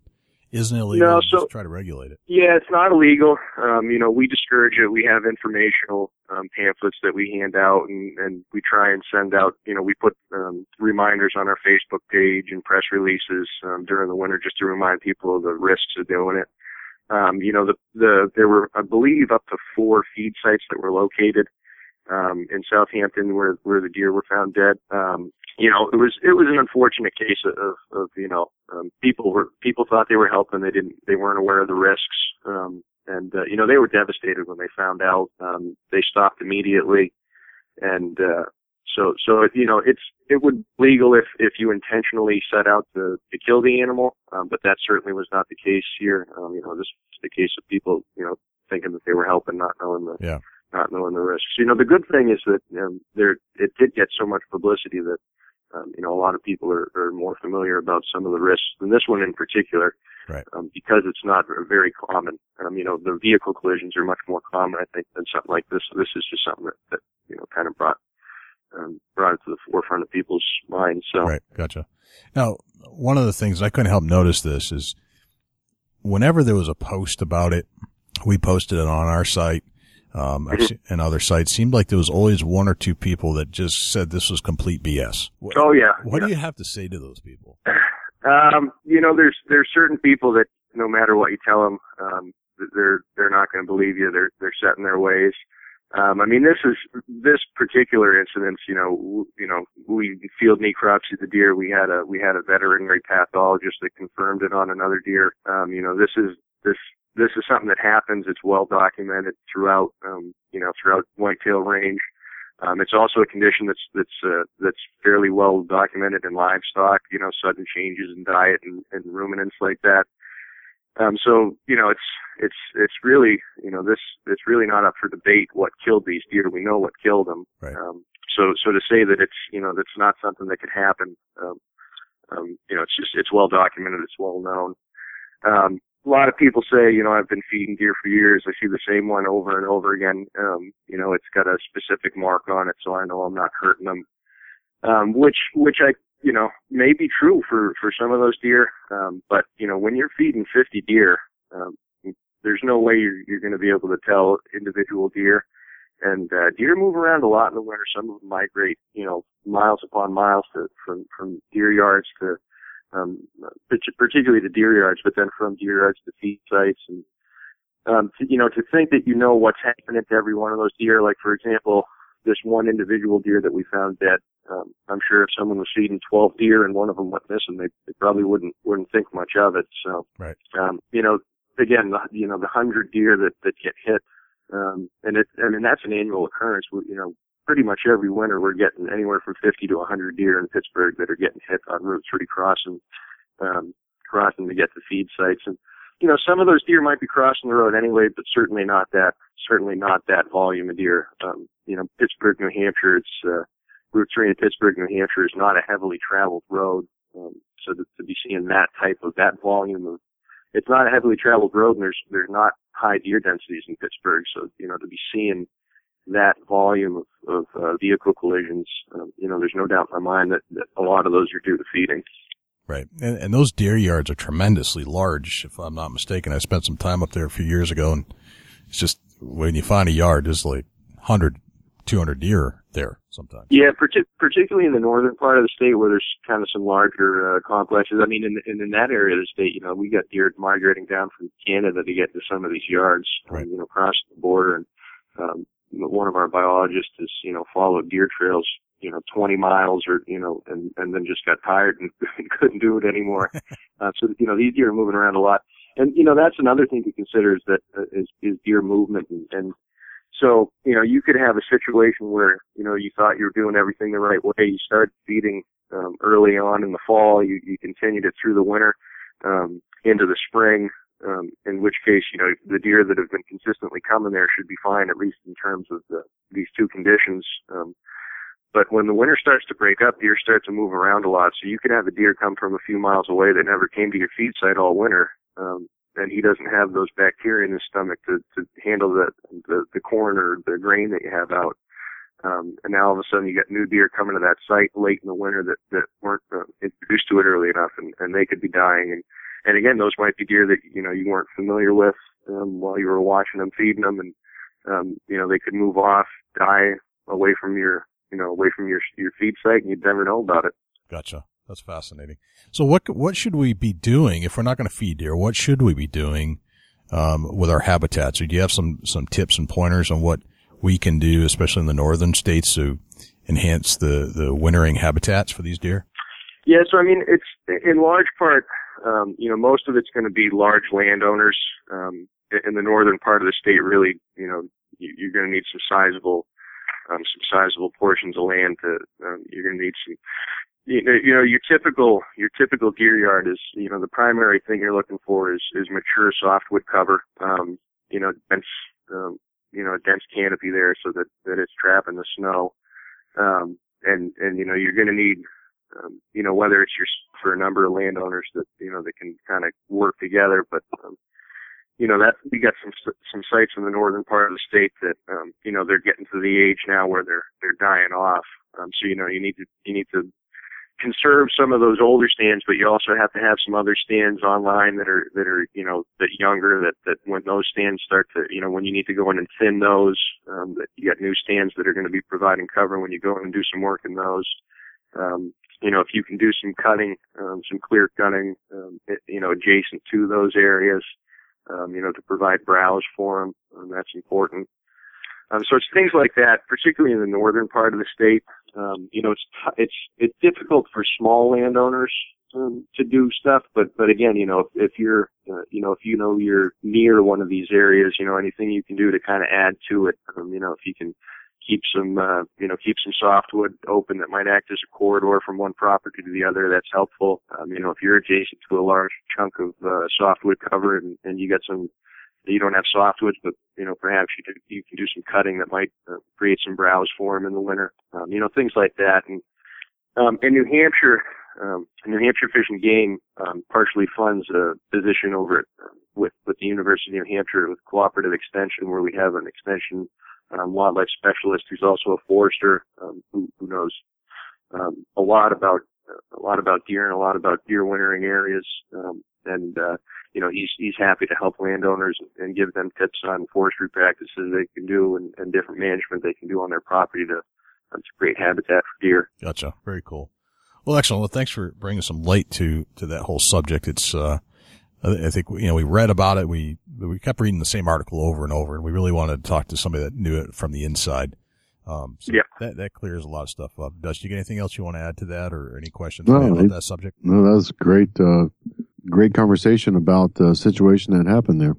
isn't illegal? No, so try to regulate it. Yeah, it's not illegal. Um, you know, we discourage it. We have informational um, pamphlets that we hand out, and and we try and send out. You know, we put um, reminders on our Facebook page and press releases um, during the winter just to remind people of the risks of doing it. Um, you know, the, the, there were, I believe, up to four feed sites that were located, um, in South Hampton where, where the deer were found dead. Um, you know, it was, it was an unfortunate case of, of, you know, um, people were, people thought they were helping. They didn't, they weren't aware of the risks. Um, and, uh, you know, they were devastated when they found out. Um, they stopped immediately and, uh, so, so you know, it's it would be legal if if you intentionally set out to to kill the animal, um, but that certainly was not the case here. Um, you know, this is the case of people, you know, thinking that they were helping, not knowing the Yeah. not knowing the risks. You know, the good thing is that um, there it did get so much publicity that um, you know a lot of people are, are more familiar about some of the risks, and this one in particular, Right. um, because it's not very common. Um, you know, the vehicle collisions are much more common, I think, than something like this. This is just something that, that you know kind of brought um, brought it to the forefront of people's minds. So Right. Gotcha. Now, one of the things I couldn't help notice this is whenever there was a post about it, we posted it on our site. Um, seen- and other sites seemed like there was always one or two people that just said this was complete BS. What, oh yeah, what yeah. do you have to say to those people? Um, you know, there's there's certain people that no matter what you tell them, um, they're they're not going to believe you. They're they're set in their ways. Um, I mean, this is this particular incident. You know, w- you know, we field necropsy the deer. We had a we had a veterinary pathologist that confirmed it on another deer. Um, you know, this is this this is something that happens. It's well documented throughout. Um, you know, throughout whitetail range. Um, it's also a condition that's that's uh, that's fairly well documented in livestock. You know, sudden changes in diet and, and ruminants like that. Um, so you know, it's it's it's really you know this it's really not up for debate what killed these deer. We know what killed them. Right. Um, so so to say that it's you know that's not something that could happen. Um, um, you know, it's just it's well documented. It's well known. Um, a lot of people say, you know, I've been feeding deer for years. I see the same one over and over again. Um, you know, it's got a specific mark on it, so I know I'm not hurting them. Um, which, which I, you know, may be true for, for some of those deer. Um, but, you know, when you're feeding 50 deer, um, there's no way you're, you're going to be able to tell individual deer. And, uh, deer move around a lot in the winter. Some of them migrate, you know, miles upon miles to, from, from deer yards to, um, particularly to deer yards, but then from deer yards to feed sites and, um, to, you know, to think that you know what's happening to every one of those deer, like for example, this one individual deer that we found dead, um, I'm sure if someone was feeding 12 deer and one of them went missing, they, they probably wouldn't, wouldn't think much of it. So, Right. um, you know, again, the, you know, the hundred deer that, that get hit, um, and it, I mean, that's an annual occurrence. We, you know, pretty much every winter we're getting anywhere from 50 to 100 deer in Pittsburg that are getting hit on Route 3 crossing, um, crossing to get to feed sites. And, you know, some of those deer might be crossing the road anyway, but certainly not that, certainly not that volume of deer. Um, you know, Pittsburg, New Hampshire, it's, uh, Route 3 in Pittsburg, New Hampshire is not a heavily traveled road. Um, so to, to be seeing that type of, that volume of, it's not a heavily traveled road and there's, there's not high deer densities in Pittsburg. So, you know, to be seeing, that volume of, of uh, vehicle collisions, um, you know, there's no doubt in my mind that, that a lot of those are due to feeding. Right. And, and those deer yards are tremendously large, if I'm not mistaken. I spent some time up there a few years ago and it's just when you find a yard, there's like 100, 200 deer there sometimes. Yeah, partic- particularly in the northern part of the state where there's kind of some larger uh, complexes. I mean, in, in in that area of the state, you know, we got deer migrating down from Canada to get to some of these yards, Right. um, you know, across the border. And um, one of our biologists has, you know, followed deer trails, you know, 20 miles or you know, and and then just got tired and couldn't do it anymore. uh, so you know, these deer are moving around a lot. And you know, that's another thing to consider is that uh, is, is deer movement and, and so, you know, you could have a situation where, you know, you thought you were doing everything the right way. You started feeding um, early on in the fall. You, you continued it through the winter um, into the spring, um, in which case, you know, the deer that have been consistently coming there should be fine, at least in terms of the, these two conditions. Um, but when the winter starts to break up, deer start to move around a lot. So you could have a deer come from a few miles away that never came to your feed site all winter. Um, and he doesn't have those bacteria in his stomach to, to handle the, the, the corn or the grain that you have out. Um, and now all of a sudden you got new deer coming to that site late in the winter that, that weren't uh, introduced to it early enough and, and they could be dying. And, and again, those might be deer that, you know, you weren't familiar with, um, while you were watching them, feeding them and, um, you know, they could move off, die away from your, you know, away from your, your feed site and you'd never know about it. Gotcha. That's fascinating. So what what should we be doing if we're not going to feed deer? What should we be doing um, with our habitats? Or do you have some some tips and pointers on what we can do, especially in the northern states, to enhance the the wintering habitats for these deer? Yeah, so I mean, it's in large part, um, you know, most of it's going to be large landowners. Um, in the northern part of the state, really, you know, you, you're going to need some sizable, um, some sizable portions of land to, um, you're going to need some, you know, you know, your typical, your typical deer yard is, you know, the primary thing you're looking for is, is mature softwood cover, um, you know, dense, um, you know, a dense canopy there so that, that it's trapping the snow. Um, and, and, you know, you're going to need, um, you know, whether it's your, for a number of landowners that, you know, that can kind of work together, but, um, you know, that we got some some sites in the northern part of the state that um, you know they're getting to the age now where they're they're dying off. Um, so you know you need to you need to conserve some of those older stands, but you also have to have some other stands online that are that are you know that younger that that when those stands start to you know when you need to go in and thin those um, that you got new stands that are going to be providing cover when you go in and do some work in those. Um, you know, if you can do some cutting, um, some clear cutting, um, it, you know, adjacent to those areas, um, you know, to provide browse for them. Um, that's important. Um, so it's things like that, particularly in the northern part of the state. Um, you know, it's it's it's difficult for small landowners um, to do stuff, but but again, you know, if, if you're uh, you know if you know you're near one of these areas, you know, anything you can do to kind of add to it. Um, you know, if you can keep some uh, you know keep some softwood open that might act as a corridor from one property to the other. That's helpful. Um, you know, if you're adjacent to a large chunk of uh, softwood cover and, and you got some you don't have softwoods, but you know perhaps you can you can do some cutting that might uh, create some browse for them in the winter. Um, you know things like that. And um, in New Hampshire, um, New Hampshire Fish and Game um, partially funds a position over at, with with the University of New Hampshire with Cooperative Extension, where we have an extension um, wildlife specialist who's also a forester um, who, who knows um, a lot about a lot about deer and a lot about deer wintering areas. Um, and uh, you know he's he's happy to help landowners and give them tips on forestry practices they can do and, and different management they can do on their property to, um, to create habitat for deer. Gotcha. Very cool. Well, excellent. Well, thanks for bringing some light to to that whole subject. It's uh, I think you know we read about it. We we kept reading the same article over and over, and we really wanted to talk to somebody that knew it from the inside. Um, so Yeah. that that clears a lot of stuff up. Dust, you get anything else you want to add to that, or any questions No, about it- that subject? No, that was great. Uh, great conversation about the situation that happened there.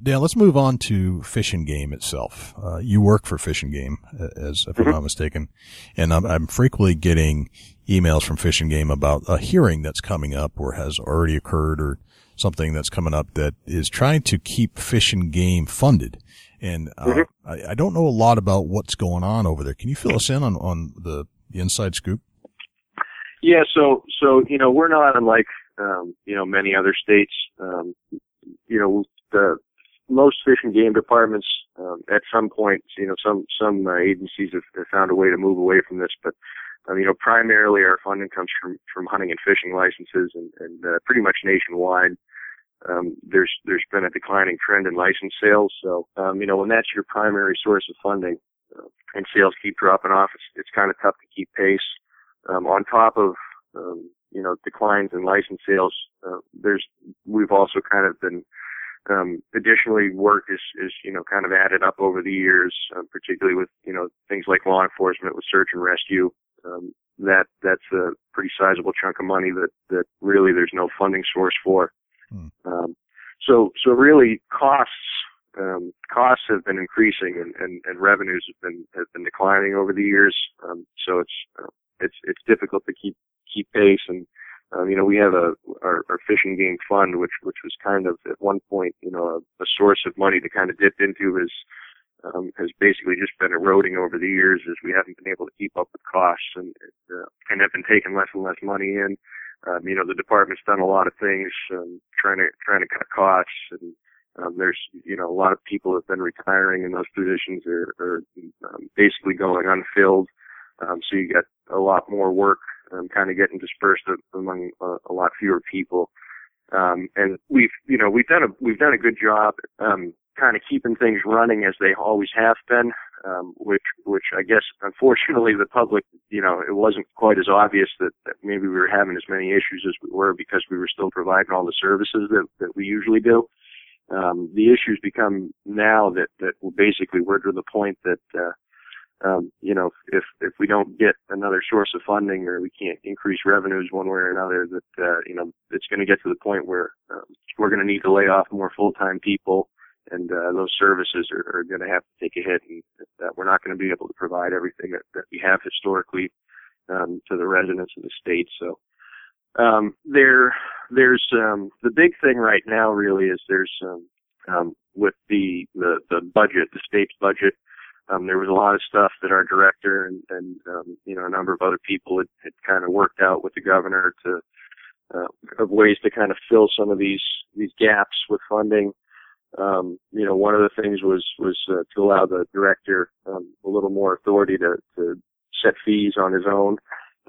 Dan, let's move on to Fish and Game itself. Uh, you work for Fish and Game, uh, as if I'm not mistaken, and I'm, I'm frequently getting emails from Fish and Game about a hearing that's coming up or has already occurred or something that's coming up that is trying to keep Fish and Game funded. And uh, I, I don't know a lot about what's going on over there. Can you fill us in on, on the, the inside scoop? Yeah, so so you know we're not unlike um, you know many other states. Um, you know the most fish and game departments Um, at some point, you know, some some uh, agencies have, have found a way to move away from this, but um, you know, primarily our funding comes from from hunting and fishing licenses, and, and uh, pretty much nationwide. Um, there's there's been a declining trend in license sales, so um, you know when that's your primary source of funding, uh, and sales keep dropping off, it's it's kind of tough to keep pace. Um, on top of um, you know declines in license sales, uh, there's we've also kind of been um, additionally, work is, is, you know, kind of added up over the years, uh, particularly with, you know, things like law enforcement with search and rescue. Um, that, that's a pretty sizable chunk of money that, that really there's no funding source for. Hmm. Um, so, so really costs, um, costs have been increasing and, and, and revenues have been, have been declining over the years. Um, so it's, uh, it's, it's difficult to keep, keep pace and, um, you know, we have a our, our Fish and Game fund, which which was kind of at one point, you know, a, a source of money to kind of dip into, has um, has basically just been eroding over the years as we haven't been able to keep up with costs and uh, and have been taking less and less money in. Um, you know, the department's done a lot of things um, trying to trying to cut costs, and um, there's you know a lot of people have been retiring, and those positions are, are um, basically going unfilled. Um, so you get a lot more work um, kind of getting dispersed among a, a lot fewer people. Um, and we've, you know, we've done a, we've done a good job, um, kind of keeping things running as they always have been, um, which, which I guess, unfortunately, the public, you know, it wasn't quite as obvious that, that maybe we were having as many issues as we were because we were still providing all the services that, that we usually do. Um, the issues become now that, that basically we're to the point that, uh, um, you know, if if we don't get another source of funding or we can't increase revenues one way or another, that uh, you know, it's going to get to the point where um, we're going to need to lay off more full-time people, and uh, those services are, are going to have to take a hit, and that we're not going to be able to provide everything that, that we have historically um, to the residents of the state. So. Um, there, there's um, the big thing right now. Really, is there's um, um, with the, the the budget, the state's budget um, there was a lot of stuff that our director and, and you know a number of other people had, had kind of worked out with the governor to uh, of ways to kind of fill some of these these gaps with funding. Um, you know, one of the things was was uh, to allow the director um, a little more authority to to set fees on his own.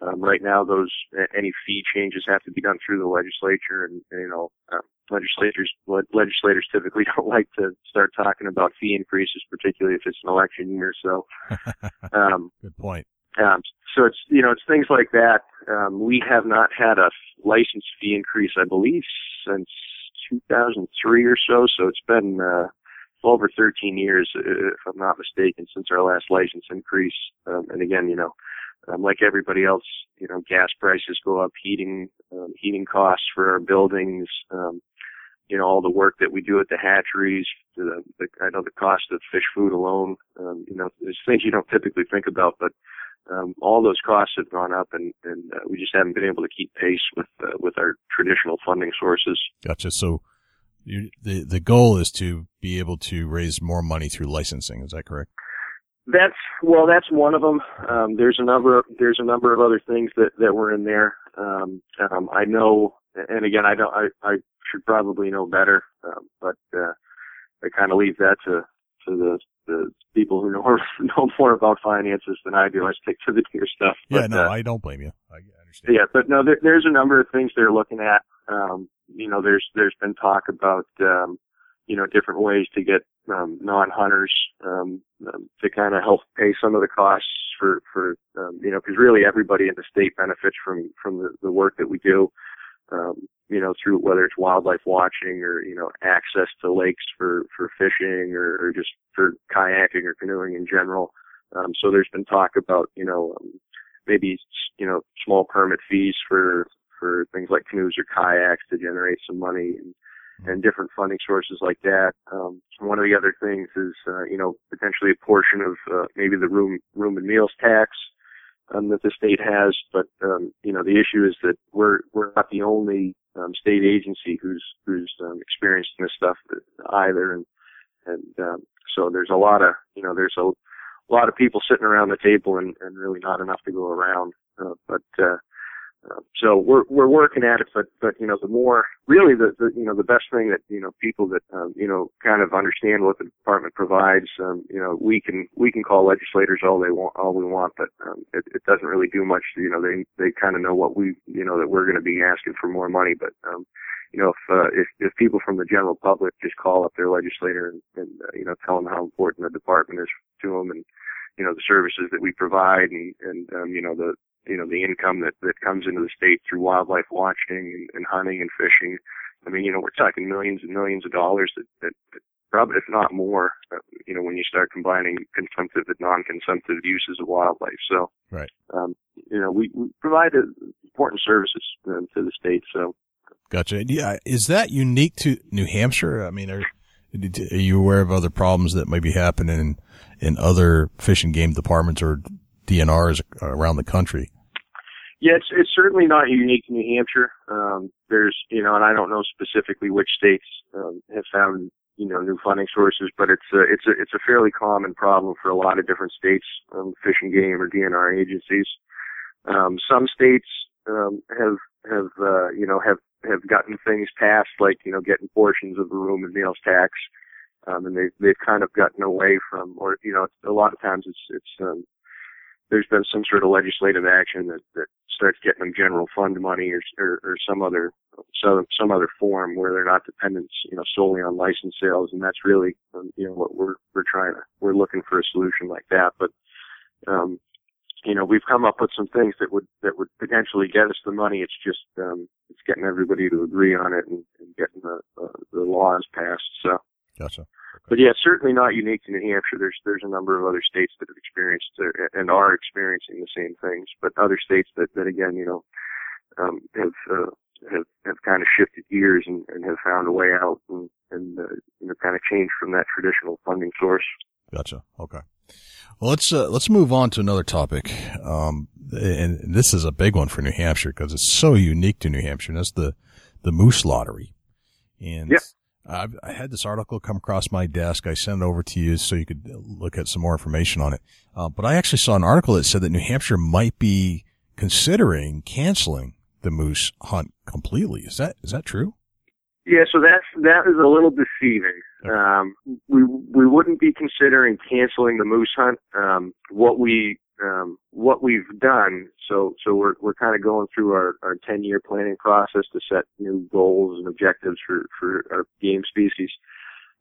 Um, right now, those any fee changes have to be done through the legislature, and, and you know, uh, legislators legislators typically don't like to start talking about fee increases, particularly if it's an election year. So, um, good point. Um, so it's you know it's things like that. Um, we have not had a license fee increase, I believe, since 2003 or so. So it's been uh, 12 or 13 years, uh, if I'm not mistaken, since our last license increase. Um, and again, you know, um, like everybody else, you know, gas prices go up, heating, um, heating costs for our buildings, um, you know, all the work that we do at the hatcheries, the, the I know the cost of fish food alone, um, you know, there's things you don't typically think about, but um, all those costs have gone up, and, and uh, we just haven't been able to keep pace with uh, with our traditional funding sources. Gotcha. So, you, the the goal is to be able to raise more money through licensing. Is that correct? That's well, that's one of them. Um, there's a number. Of, there's a number of other things that that were in there. Um, um, I know, and again, I don't. I, I should probably know better, um, but uh, I kind of leave that to to the the people who know know more about finances than I do. I stick to the deer stuff. But, yeah, no, uh, I don't blame you. I understand. Yeah, but no, there, there's a number of things they're looking at. Um, you know, there's there's been talk about um, you know different ways to get um, non-hunters um, um, to kind of help pay some of the costs for for um, you know because really everybody in the state benefits from from the, the work that we do. Um, you know, through whether it's wildlife watching or, you know, access to lakes for, for fishing or, or just for kayaking or canoeing in general. Um, so there's been talk about, you know, um, maybe, you know, small permit fees for, for things like canoes or kayaks to generate some money and, and different funding sources like that. Um, one of the other things is, uh, you know, potentially a portion of, uh, maybe the room, room and meals tax, um, that the state has. But, um, you know, the issue is that we're, we're not the only um, state agency who's who's um, experienced this stuff either, and and um, so there's a lot of you know there's a, a lot of people sitting around the table and, and really not enough to go around. Uh, but uh, Uh, so we're we're working at it, but but you know the more really the, the you know the best thing that you know people that um, you know kind of understand what the department provides. Um, you know we can we can call legislators all they want all we want, but um, it, it doesn't really do much. You know they they kind of know what we you know that we're going to be asking for more money, but um, you know if uh, if if people from the general public just call up their legislator and, and uh, you know tell them how important the department is to them and you know the services that we provide and and um, you know the you know, the income that, that comes into the state through wildlife watching and, and hunting and fishing. I mean, you know, we're talking millions and millions of dollars that, that, that probably, if not more, uh, you know, when you start combining consumptive and non-consumptive uses of wildlife. So, right. Um, you know, we, we provide important services um, to the state. So, gotcha. Yeah, is that unique to New Hampshire? I mean, are, are you aware of other problems that may be happening in, in other fish and game departments or DNRs around the country? Yeah, it's it's certainly not unique to New Hampshire. Um, there's you know, and I don't know specifically which states um, have found you know new funding sources, but it's a it's a it's a fairly common problem for a lot of different states, um, fish and game or DNR agencies. Um, some states um, have have uh, you know have have gotten things passed like you know getting portions of the room and meals tax, um, and they they've kind of gotten away from or you know a lot of times it's it's um, there's been some sort of legislative action that, that starts getting them general fund money or, or, or some other some some other form where they're not dependent, you know, solely on license sales, and that's really, um, you know, what we're we're trying to we're looking for a solution like that. But, um, you know, we've come up with some things that would that would potentially get us the money. It's just um, it's getting everybody to agree on it and, and getting the uh, the laws passed. So, gotcha. But yeah, certainly not unique to New Hampshire. There's there's a number of other states that have experienced and are experiencing the same things. But other states that that again, you know, um, have uh, have have kind of shifted gears and, and have found a way out and and uh, you know kind of changed from that traditional funding source. Gotcha. Okay. Well, let's uh, let's move on to another topic, um, and this is a big one for New Hampshire because it's so unique to New Hampshire. And that's the the moose lottery. And yep. I've, I had this article come across my desk. I sent it over to you so you could look at some more information on it. Uh, but I actually saw an article that said that New Hampshire might be considering canceling the moose hunt completely. Is that is that true? Yeah, so that's that is a little deceiving. Um, we we wouldn't be considering canceling the moose hunt. Um, what we um, what we've done. So, so we're we're kind of going through our our 10 year planning process to set new goals and objectives for for our game species.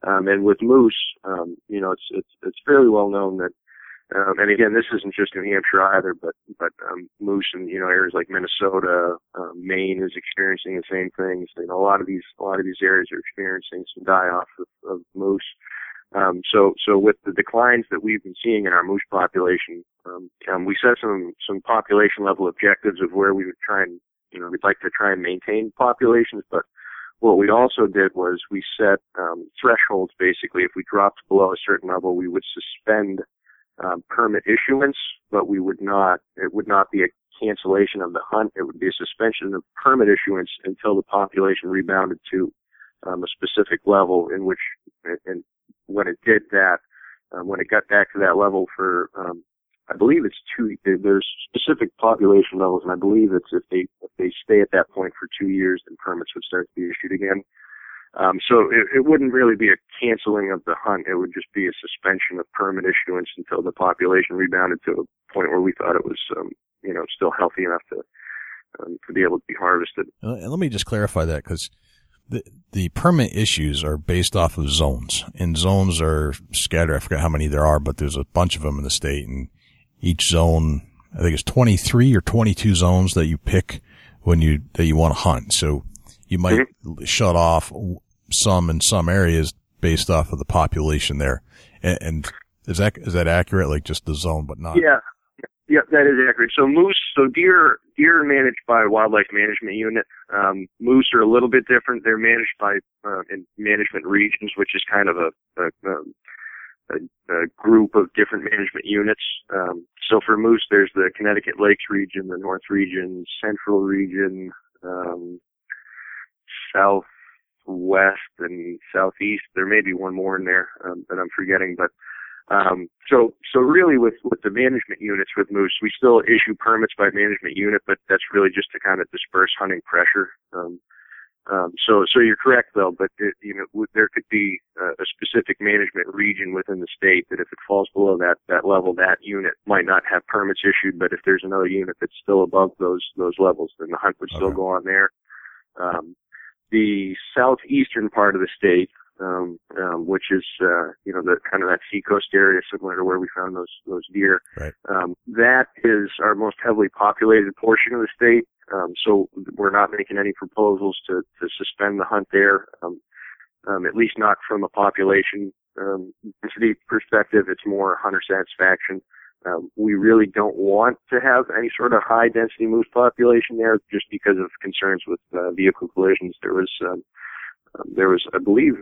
Um, and with moose, um, you know, it's it's it's fairly well known that. Um, and again, this isn't just New Hampshire either, but but um, moose in you know areas like Minnesota, um, Maine is experiencing the same things. You know, a lot of these a lot of these areas are experiencing some die off of, of moose. Um, so, so with the declines that we've been seeing in our moose population, um, um, we set some some population level objectives of where we would try and, you know, we'd like to try and maintain populations. But what we also did was we set um, thresholds. Basically, if we dropped below a certain level, we would suspend um, permit issuance, but we would not. It would not be a cancellation of the hunt. It would be a suspension of permit issuance until the population rebounded to um, a specific level in which, in, when it did that, um, when it got back to that level for, um, I believe it's two. There's specific population levels, and I believe it's if they if they stay at that point for two years, then permits would start to be issued again. Um, so it, it wouldn't really be a canceling of the hunt. It would just be a suspension of permit issuance until the population rebounded to a point where we thought it was, um, you know, still healthy enough to um, to be able to be harvested. Uh, and let me just clarify that because the, the permit issues are based off of zones and zones are scattered. I forget how many there are, but there's a bunch of them in the state and each zone, I think it's 23 or 22 zones that you pick when you, that you want to hunt. So you might mm-hmm. shut off some in some areas based off of the population there. And, and is that, is that accurate? Like just the zone, but not? Yeah. Yeah, that is accurate. So moose, so deer, deer are managed by wildlife management unit. Um, moose are a little bit different. They're managed by uh, in management regions, which is kind of a, a, a, a group of different management units. Um, so for moose, there's the Connecticut Lakes region, the North region, Central region, um, Southwest, and Southeast. There may be one more in there um, that I'm forgetting, but Um, so, so really with, with the management units with moose, we still issue permits by management unit, but that's really just to kind of disperse hunting pressure. Um, um, so, so you're correct though, but it, you know, there could be a, a specific management region within the state that if it falls below that, that level, that unit might not have permits issued, but if there's another unit that's still above those, those levels, then the hunt would still Okay. go on there. Um, the southeastern part of the state, um, um, which is, uh, you know, the kind of that seacoast area similar to where we found those, those deer. Right. Um, that is our most heavily populated portion of the state. Um, so we're not making any proposals to, to suspend the hunt there. Um, um, at least not from a population, um, density perspective. It's more hunter satisfaction. Um, we really don't want to have any sort of high density moose population there just because of concerns with uh, vehicle collisions. There was, um, um, there was, I believe,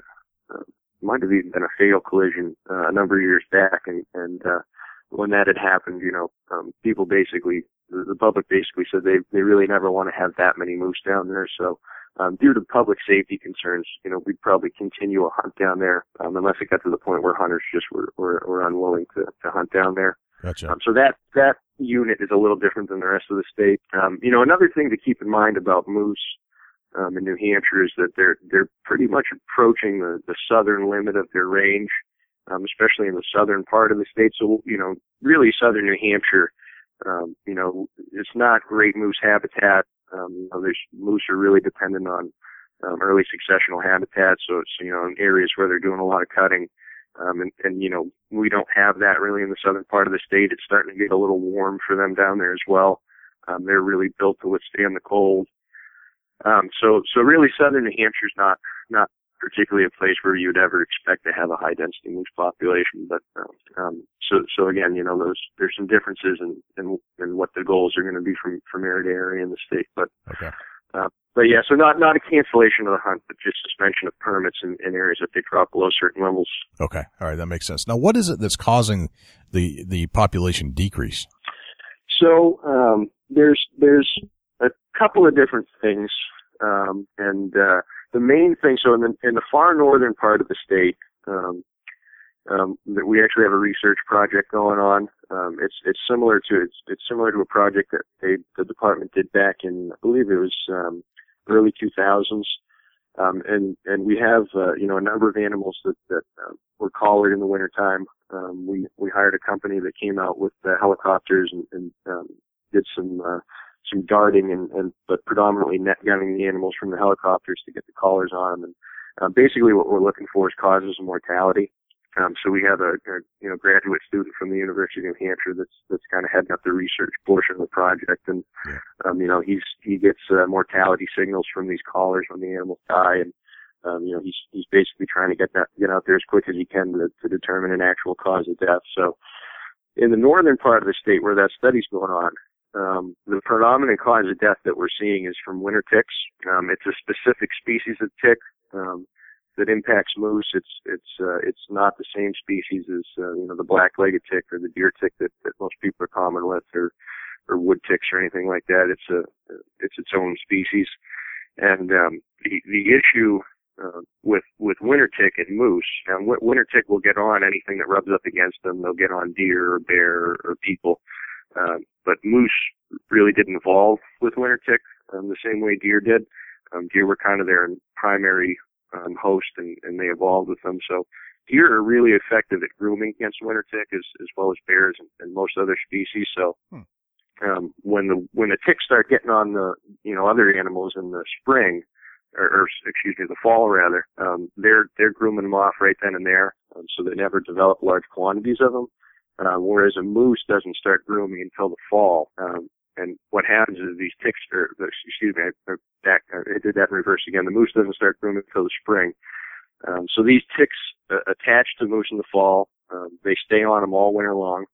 uh, might have even been a fatal collision uh, a number of years back, and and uh, when that had happened, you know, um, people basically, the, the public basically said they they really never want to have that many moose down there. So, um, due to public safety concerns, you know, we'd probably continue a hunt down there um, unless it got to the point where hunters just were were, were unwilling to to hunt down there. Gotcha. Um, so that that unit is a little different than the rest of the state. Um, you know, another thing to keep in mind about moose um, in New Hampshire is that they're they're pretty much approaching the, the southern limit of their range, um, especially in the southern part of the state. So you know, really southern New Hampshire, um, you know, it's not great moose habitat. Um, you know, there's moose are really dependent on um, early successional habitat. So it's you know in areas where they're doing a lot of cutting. Um, and, and, you know, we don't have that really in the southern part of the state. It's starting to get a little warm for them down there as well. Um, they're really built to withstand the cold. Um, so, so really southern New Hampshire's not, not particularly a place where you'd ever expect to have a high density moose population. But, um, um, so, so again, you know, those, there's some differences in, in, in what the goals are going to be from, from area to area in the state. But, Okay. uh, but yeah, so not, not a cancellation of the hunt, but just suspension of permits in, in areas that they drop below certain levels. Okay. All right. That makes sense. Now, what is it that's causing the, the population decrease? So um, there's there's couple of different things, um, and uh, the main thing. So in the in the far northern part of the state, um, um, that we actually have a research project going on. Um, it's it's similar to it's it's similar to a project that they the department did back in I believe it was um, early 2000s. Um, and and we have uh, you know a number of animals that that uh, were collared in the wintertime. Um, we we hired a company that came out with the helicopters and, and um, did some uh, some darting and, and but predominantly net gunning the animals from the helicopters to get the collars on them. And uh, basically, what we're looking for is causes of mortality. Um, so we have a, a you know graduate student from the University of New Hampshire that's that's kind of heading up the research portion of the project, and Yeah. um, you know he's he gets uh, mortality signals from these collars when the animals die, and um, you know he's he's basically trying to get that get out there as quick as he can to, to determine an actual cause of death. So in the northern part of the state where that study's going on, um, the predominant cause of death that we're seeing is from winter ticks. Um, it's a specific species of tick. Um, that impacts moose. It's it's uh, it's not the same species as uh, you know the black-legged tick or the deer tick that, that most people are common with, or or wood ticks or anything like that. It's a it's its own species, and um, the the issue uh, with with winter tick and moose. And winter tick will get on anything that rubs up against them. They'll get on deer or bear or people. Um, but moose really didn't evolve with winter tick um, the same way deer did. Um, deer were kind of their primary um, host, and, and they evolved with them. So deer are really effective at grooming against winter tick, as as well as bears and, and most other species. So Hmm. um, when the when the ticks start getting on the you know other animals in the spring, or, or excuse me, the fall rather, um, they're they're grooming them off right then and there, um, so they never develop large quantities of them. Uh, whereas a moose doesn't start grooming until the fall. Um, and what happens is these ticks, or excuse me, I, I, back, I did that in reverse again. The moose doesn't start grooming until the spring. Um, so these ticks uh, attach to moose in the fall. Um, they stay on them all winter long.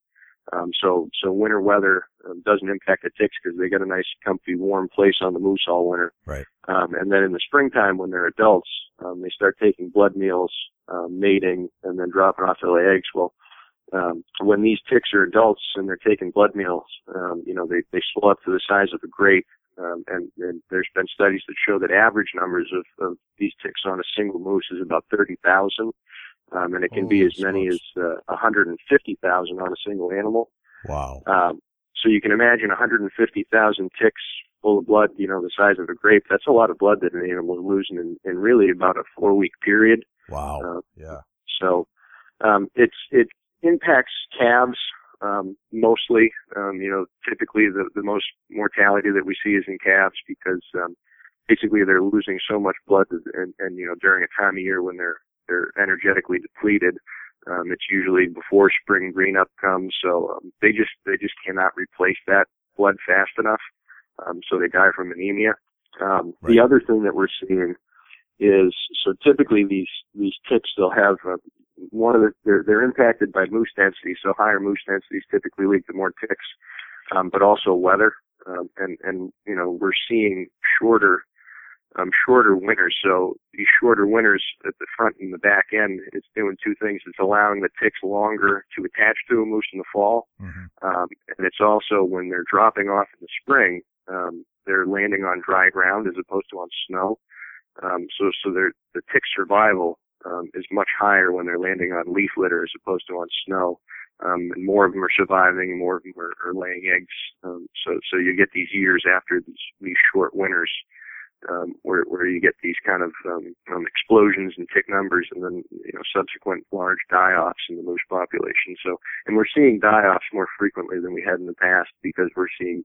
Um, so so winter weather um, doesn't impact the ticks because they get a nice, comfy, warm place on the moose all winter. Right. Um, and then in the springtime, when they're adults, um, they start taking blood meals, um, mating, and then dropping off their eggs. Well, um, when these ticks are adults and they're taking blood meals, um, you know, they, they swell up to the size of a grape. Um, and, and there's been studies that show that average numbers of, of these ticks on a single moose is about 30,000. um, and it can be as many as uh, 150,000 on a single animal. Wow. Um, so you can imagine 150,000 ticks full of blood, you know, the size of a grape. That's a lot of blood that an animal is losing in, in really about a four week period. Wow. Uh, yeah. So um, it's it impacts calves um, mostly. Um, you know, typically the the most mortality that we see is in calves because um, basically they're losing so much blood, and, and you know during a time of year when they're they're energetically depleted. Um, it's usually before spring green up comes, so um, they just they just cannot replace that blood fast enough. Um, so they die from anemia. Um, Right. The other thing that we're seeing is so typically these these ticks they'll have uh, one of the they're they're impacted by moose density. So higher moose densities typically lead to more ticks, um, but also weather. Um, and and you know we're seeing shorter um, shorter winters. So these shorter winters at the front and the back end, it's doing two things. It's allowing the ticks longer to attach to a moose in the fall, hmm um, and it's also when they're dropping off in the spring, um, they're landing on dry ground as opposed to on snow. Um, so, so their the tick survival um, is much higher when they're landing on leaf litter as opposed to on snow. Um, and more of them are surviving, more of them are, are laying eggs. Um, so, so you get these years after these, these short winters, um, where, where you get these kind of um, um, explosions in tick numbers, and then you know subsequent large die-offs in the moose population. So, and we're seeing die-offs more frequently than we had in the past because we're seeing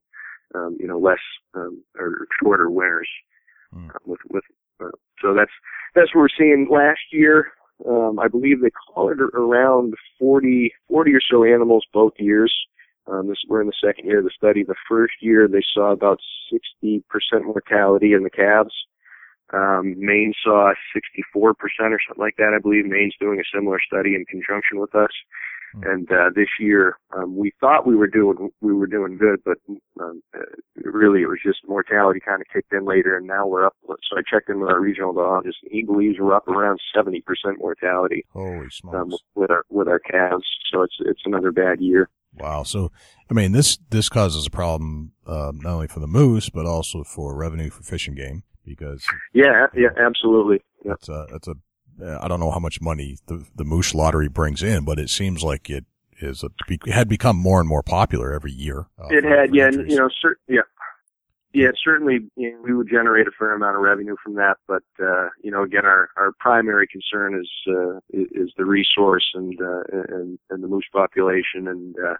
um, you know less um, or shorter winters Hmm. uh, with with so that's that's what we're seeing last year. Um, I believe they it around 40, 40 or so animals both years. Um, this we're in the second year of the study. The first year they saw about 60% mortality in the calves. Um, Maine saw 64% or something like that. I believe Maine's doing a similar study in conjunction with us. And uh, this year, um, we thought we were doing we were doing good, but um, uh, really it was just mortality kind of kicked in later, and now we're up. So I checked in with our regional biologist, and he believes we're up around 70% mortality Holy smokes. um, with our with our calves. So it's it's another bad year. Wow. So, I mean, this, this causes a problem, uh, not only for the moose, but also for revenue for Fish and Game because Yeah, yeah, absolutely. It's a, it's a, uh, I don't know how much money the, the moose lottery brings in, but it seems like it is a, it had become more and more popular every year. uh, It had, for yeah, and, you know, cer- yeah, yeah. Certainly, you know, we would generate a fair amount of revenue from that, but uh, you know, again, our our primary concern is uh, is the resource and uh, and and the moose population, and uh,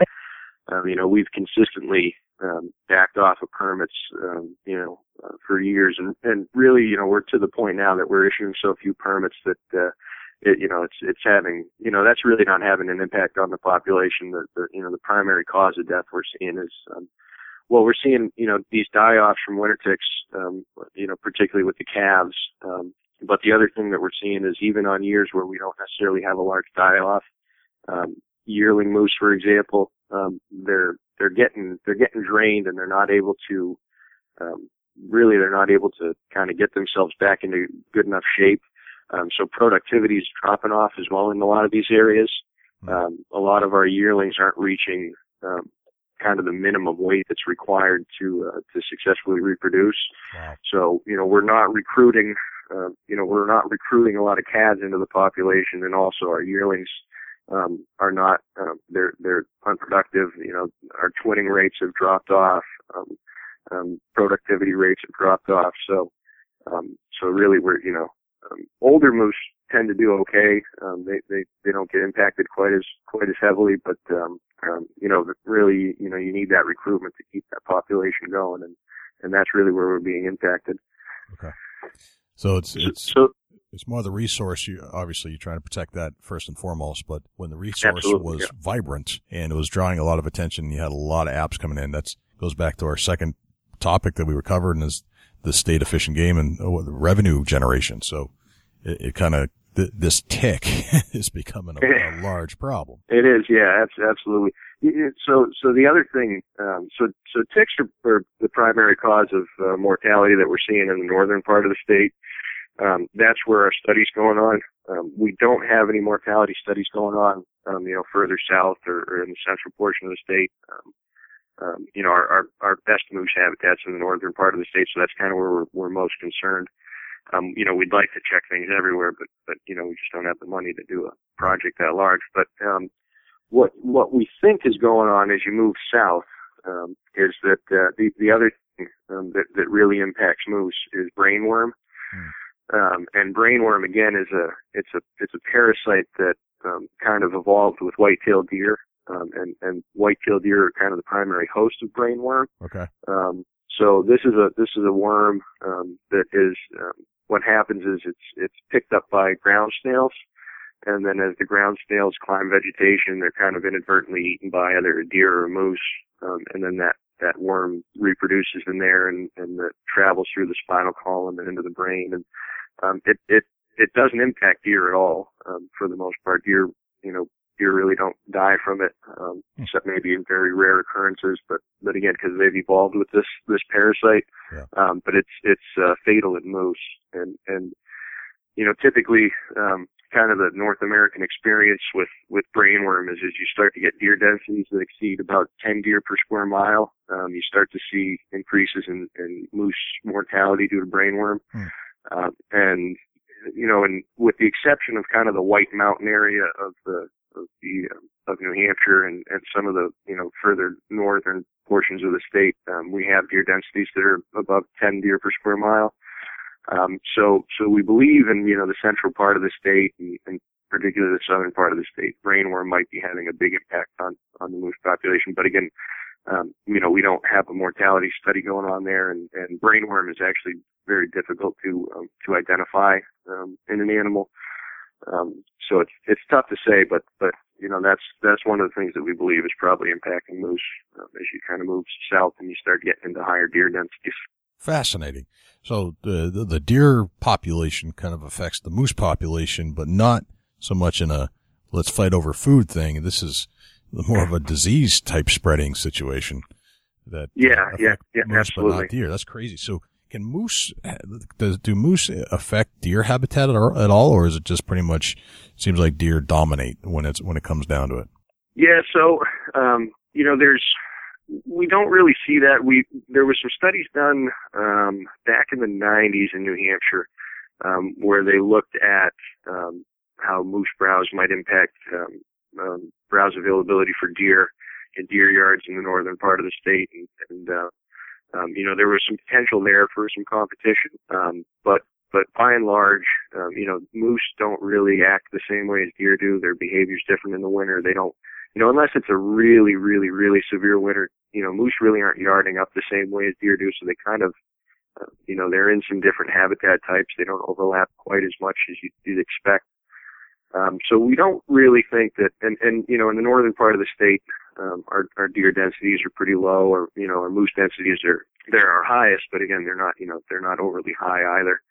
um, you know, we've consistently um, backed off of permits, um, you know, uh, for years, and and really, you know, we're to the point now that we're issuing so few permits that. Uh, it, you know, it's it's having, you know, that's really not having an impact on the population. The, the you know, the primary cause of death we're seeing is um, well, we're seeing, you know, these die-offs from winter ticks, um, you know, particularly with the calves. Um, but the other thing that we're seeing is even on years where we don't necessarily have a large die-off, um, yearling moose, for example, um, they're, they're getting, they're getting drained and they're not able to, um, really they're not able to kind of get themselves back into good enough shape. Um, so productivity is dropping off as well in a lot of these areas. Um, a lot of our yearlings aren't reaching, um, kind of the minimum weight that's required to uh, to successfully reproduce. Wow. So you know we're not recruiting, uh, you know we're not recruiting a lot of calves into the population, and also our yearlings um, are not um, they're they're unproductive. You know our twinning rates have dropped off, um, um, productivity rates have dropped off. So um, so really we're you know um, older moose tend to do okay. Um, they, they, they don't get impacted quite as, quite as heavily, but, um, um, you know, really, you know, you need that recruitment to keep that population going. And, and that's really where we're being impacted. So it's, it's, so it's more the resource. You obviously you're trying to protect that first and foremost, but when the resource Absolutely, was yeah. vibrant and it was drawing a lot of attention, you had a lot of apps coming in. That's goes back to our second topic that we were covering is the state of fish and game and oh, the revenue generation. So it, it kind of th- this tick is becoming a, a large problem. It is, yeah, absolutely. So, so the other thing, um, so so ticks are, are the primary cause of uh, mortality that we're seeing in the northern part of the state. Um, that's where our studies going on. Um, we don't have any mortality studies going on, um, you know, further south or, or in the central portion of the state. Um, um, you know, our, our our best moose habitats in the northern part of the state, so that's kind of where we're, we're most concerned. um, you know, we'd like to check things everywhere, but but you know, we just don't have the money to do a project that large. But um, what what we think is going on as you move south um, is that uh, the the other thing um, that that really impacts moose is brainworm. Um, and brainworm again is a it's a it's a parasite that um, kind of evolved with white-tailed deer, um, and and white-tailed deer are kind of the primary host of brainworm. Okay. Um, so this is a this is a worm um, that is um, what happens is it's it's picked up by ground snails, and then as the ground snails climb vegetation, they're kind of inadvertently eaten by either a deer or a moose, um, and then that that worm reproduces in there and and it travels through the spinal column and into the brain, and um, it it it doesn't impact deer at all um, for the most part. Deer you know deer really don't die from it, um, except maybe in very rare occurrences. But but again, because they've evolved with this this parasite, Yeah. um, but it's it's uh, fatal in moose, and and you know typically um, kind of the North American experience with with brainworm is as you start to get deer densities that exceed about 10 deer per square mile, um, you start to see increases in, in moose mortality due to brainworm, Hmm. Um, and you know, and with the exception of kind of the White Mountain area of the of the uh, of New Hampshire and and some of the you know further northern portions of the state, um, we have deer densities that are above 10 deer per square mile. Um, so so we believe in you know the central part of the state and, and particularly the southern part of the state, brainworm might be having a big impact on on the moose population. But again, um, you know we don't have a mortality study going on there, and, and brainworm is actually very difficult to um, to identify um, in an animal. Um, so it's it's tough to say, but but you know that's that's one of the things that we believe is probably impacting moose um, as you kind of move south and you start getting into higher deer densities. Fascinating. So the, the the deer population kind of affects the moose population, but not so much in a let's fight over food thing. This is more of a disease type spreading situation. That Yeah, yeah, yeah, moose, but absolutely. not deer. That's crazy. So can moose does do moose affect deer habitat at, all- at all, or is it just pretty much seems like deer dominate when it's when it comes down to it? Yeah, so um, you know, there's we don't really see that. We there was some studies done um, back in the 90s in New Hampshire um, where they looked at um, how moose browse might impact um, um, browse availability for deer in deer yards in the northern part of the state, and, and uh, um, you know there was some potential there for some competition, um, but but by and large, um, you know, moose don't really act the same way as deer do. Their behavior's different in the winter. They don't you know, unless it's a really, really, really severe winter, you know, moose really aren't yarding up the same way as deer do, so they kind of, uh, you know, they're in some different habitat types. They don't overlap quite as much as you'd, you'd expect. Um, so we don't really think that, and, and, you know, in the northern part of the state, um, our, our deer densities are pretty low, or, you know, our moose densities are, they're our highest, but again, they're not, you know, they're not overly high either.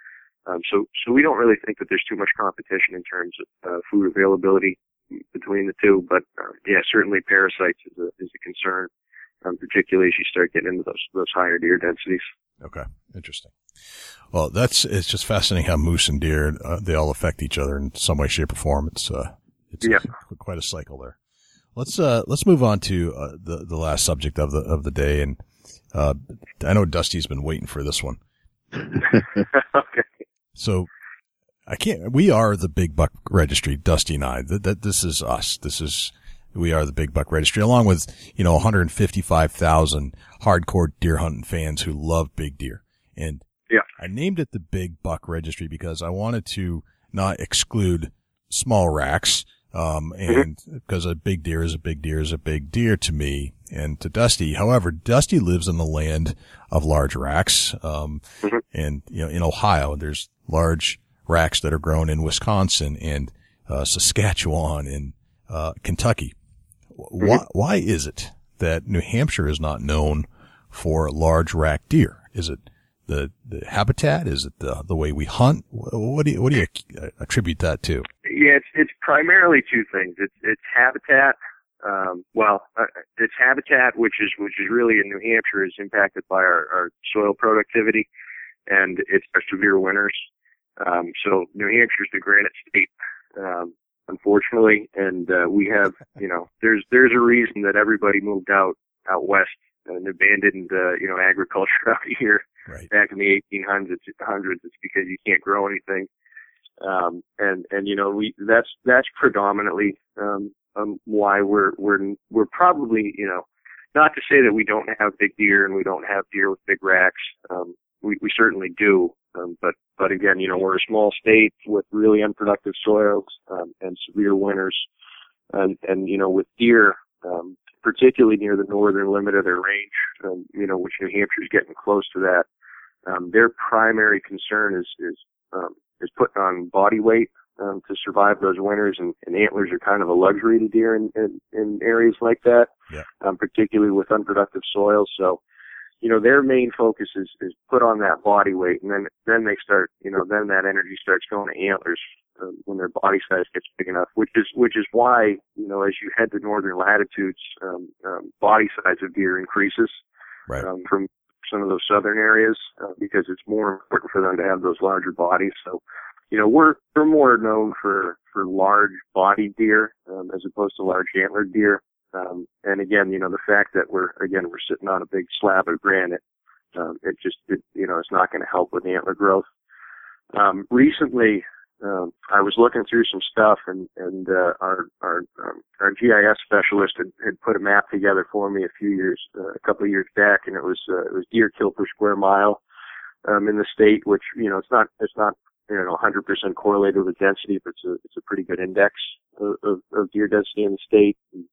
Um, so, so we don't really think that there's too much competition in terms of uh, food availability between the two. But uh, yeah, certainly parasites is a is a concern, um, particularly as you start getting into those those higher deer densities. Okay, interesting. Well, that's it's just fascinating how moose and deer uh, they all affect each other in some way, shape, or form. It's uh, it's Yeah. quite a cycle there. Let's uh, let's move on to uh, the the last subject of the of the day, and uh, I know Dusty's been waiting for this one. okay. So I can't. We are the Big Buck Registry, Dusty and I. That, that this is us. This is we are the Big Buck Registry, along with you know 155,000 hardcore deer hunting fans who love big deer. And Yeah. I named it the Big Buck Registry because I wanted to not exclude small racks. Um, and because a big deer is a big deer is a big deer to me and to Dusty. However, Dusty lives in the land of large racks. Um, Mhm. and you know, in Ohio, there's large racks that are grown in Wisconsin and, uh, Saskatchewan and, uh, Kentucky. Mm-hmm. Why, why is it that New Hampshire is not known for large rack deer? Is it the, the habitat? Is it the, the way we hunt? What do you, what do you attribute that to? Yeah, it's it's primarily two things. It's it's habitat. Um, well, uh, it's habitat, which is which is really in New Hampshire is impacted by our, our soil productivity, and it's our severe winters. Um, so New Hampshire is the granite state, um, unfortunately, and uh, we have you know there's there's a reason that everybody moved out out west and abandoned, uh, you know, agriculture out here Right. back in the 1800s. Hundreds, it's because you can't grow anything. Um, and and you know, we that's that's predominantly um, um, why we're we're we're probably you know, not to say that we don't have big deer and we don't have deer with big racks. Um, we we certainly do. Um, but but again, you know, we're a small state with really unproductive soils um, and severe winters, and and you know, with deer, um, particularly near the northern limit of their range, um, you know, which New Hampshire's getting close to that. Um, their primary concern is is um, is putting on body weight um, to survive those winters, and, and antlers are kind of a luxury to deer in, in, in areas like that, Yeah. um, particularly with unproductive soils. So, you know, their main focus is, is put on that body weight, and then then they start, you know, then that energy starts going to antlers um, when their body size gets big enough. Which is which is why, you know, as you head to northern latitudes, um, um, body size of deer increases Right. um, from some of those southern areas uh, because it's more important for them to have those larger bodies. So, you know, we're we're more known for for large bodied deer um, as opposed to large antlered deer. Um, and again, you know, the fact that we're again we're sitting on a big slab of granite, um, it just it, you know it's not going to help with antler growth. Um, recently, um, I was looking through some stuff, and and uh, our our um, our GIS specialist had, had put a map together for me a few years, uh, a couple of years back, and it was uh, it was deer kill per square mile um, in the state, which you know it's not it's not you know 100% correlated with density, but it's a it's a pretty good index of, of, of deer density in the state. And,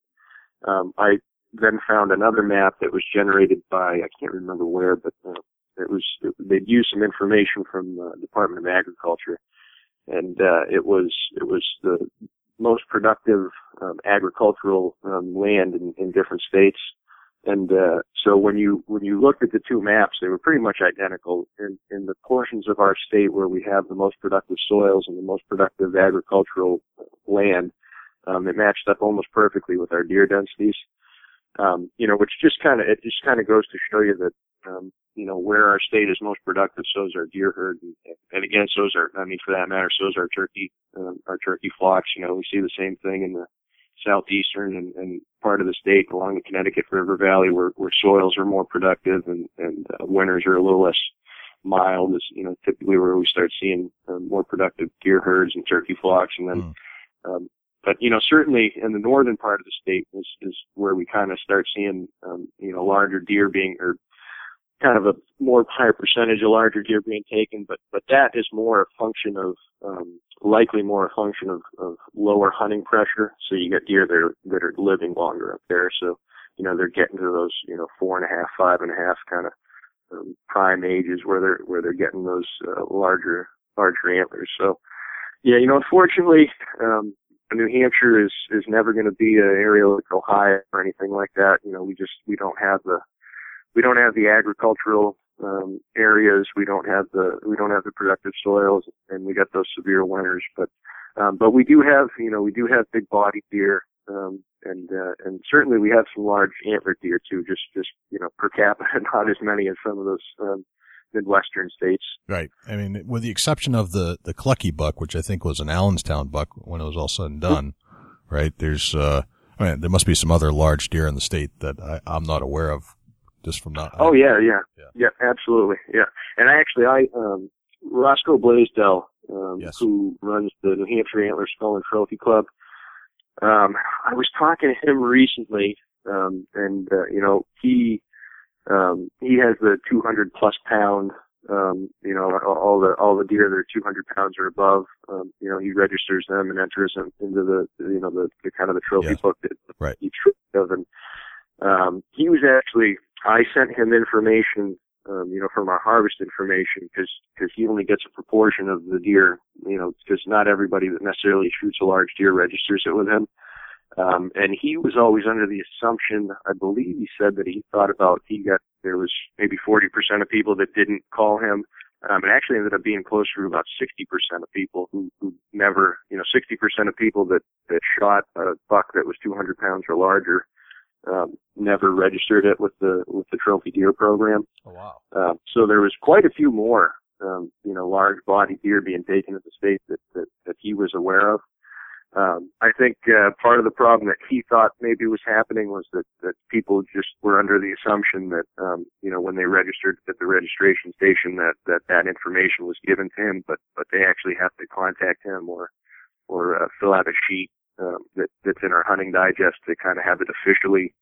um, I then found another map that was generated by I can't remember where, but uh, it was it, they'd used some information from the Department of Agriculture, and uh, it was it was the most productive um, agricultural um, land in, in different states. And uh, so when you when you looked at the two maps, they were pretty much identical. In, in the portions of our state where we have the most productive soils and the most productive agricultural land, um, it matched up almost perfectly with our deer densities. Um, you know, which just kind of it just kind of goes to show you that um, you know where our state is most productive, so is our deer herd, and, and again, so is our I mean for that matter, so is our turkey um, our turkey flocks. You know, we see the same thing in the southeastern and, and part of the state along the Connecticut River Valley, where where soils are more productive and and uh, winters are a little less mild. Is you know typically where we start seeing uh, more productive deer herds and turkey flocks, and then. Mm. Um, but you know, certainly in the northern part of the state is is where we kind of start seeing um, you know larger deer being or kind of a more higher percentage of larger deer being taken. But but that is more a function of um, likely more a function of, of lower hunting pressure. So you get deer that are that are living longer up there. So you know they're getting to those you know four and a half, five and a half kind of um, prime ages where they're where they're getting those uh, larger larger antlers. So yeah, you know, unfortunately, um, New Hampshire is is never going to be an area like Ohio or anything like that. You know, we just we don't have the we don't have the agricultural um, areas. We don't have the we don't have the productive soils, and we got those severe winters. But um, but we do have you know we do have big bodied deer, um, and uh, and certainly we have some large antlered deer too. Just just you know per capita, not as many as some of those um, midwestern states. Right. I mean, with the exception of the, the Clucky buck, which I think was an Allenstown buck when it was all said and done, right? There's, uh, I mean, there must be some other large deer in the state that I, I'm not aware of just from not. Oh yeah, yeah, Yeah. yeah, absolutely, yeah. And actually, I um, Roscoe Blaisdell, um, Yes. who runs the New Hampshire Antler Skull and Trophy Club. Um, I was talking to him recently, um, and uh, you know he um, he has the 200 plus pound. Um, you know, all the all the deer that are 200 pounds or above. Um, you know, he registers them and enters them into the you know the, the kind of the trophy Yes. book that Right. he of. And um, he was actually I sent him information, um, you know, from our harvest information because, because he only gets a proportion of the deer, you know, because not everybody that necessarily shoots a large deer registers it with him. Um, and he was always under the assumption, I believe he said that he thought about, he got, there was maybe 40% of people that didn't call him. Um, it actually ended up being closer to about 60% of people who, who never, you know, 60% of people that, that shot a buck that was 200 pounds or larger, um, never registered it with the, with the trophy deer program. Oh, wow. Um, so there was quite a few more, um, you know, large body deer being taken at the state that, that, that he was aware of. Um, I think uh, part of the problem that he thought maybe was happening was that that people just were under the assumption that um, you know when they registered at the registration station that that that information was given to him, but but they actually have to contact him or or uh, fill out a sheet um, that that's in our hunting digest to kind of have it officially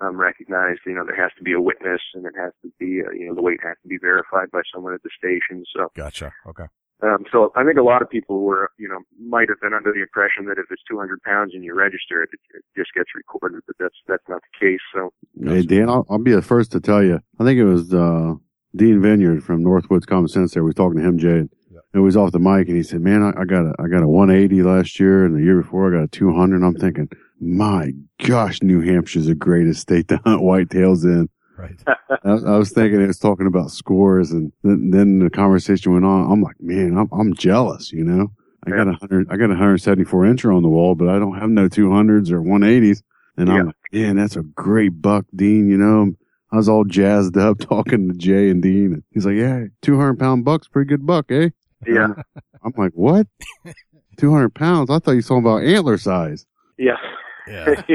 um, recognized. You know, there has to be a witness, and it has to be uh, you know the weight has to be verified by someone at the station. So Gotcha. Okay. Um, so I think a lot of people were, you know, might have been under the impression that if it's 200 pounds and you register it, it, it just gets recorded, but that's that's not the case. So Hey, Dan, I'll, I'll be the first to tell you. I think it was uh, Dean Vineyard from Northwoods Common Sense. There, we was talking to him, Jay. and It was off the mic, and he said, "Man, I, I got a I got a 180 last year, and the year before I got a 200." And I'm thinking, my gosh, New Hampshire's the greatest state to hunt whitetails in. Right. I, I was thinking it was talking about scores, and then, then the conversation went on. I'm like, man, I'm I'm jealous. You know, I got a hundred, I got a 174 incher on the wall, but I don't have no 200s or 180s. And I'm like, man, that's a great buck, Dean. You know, I was all jazzed up talking to Jay and Dean, and he's like, yeah, 200 pound buck's pretty good buck, eh? yeah, I'm like, what? 200 pounds? I thought you saw about antler size. yeah, Yeah.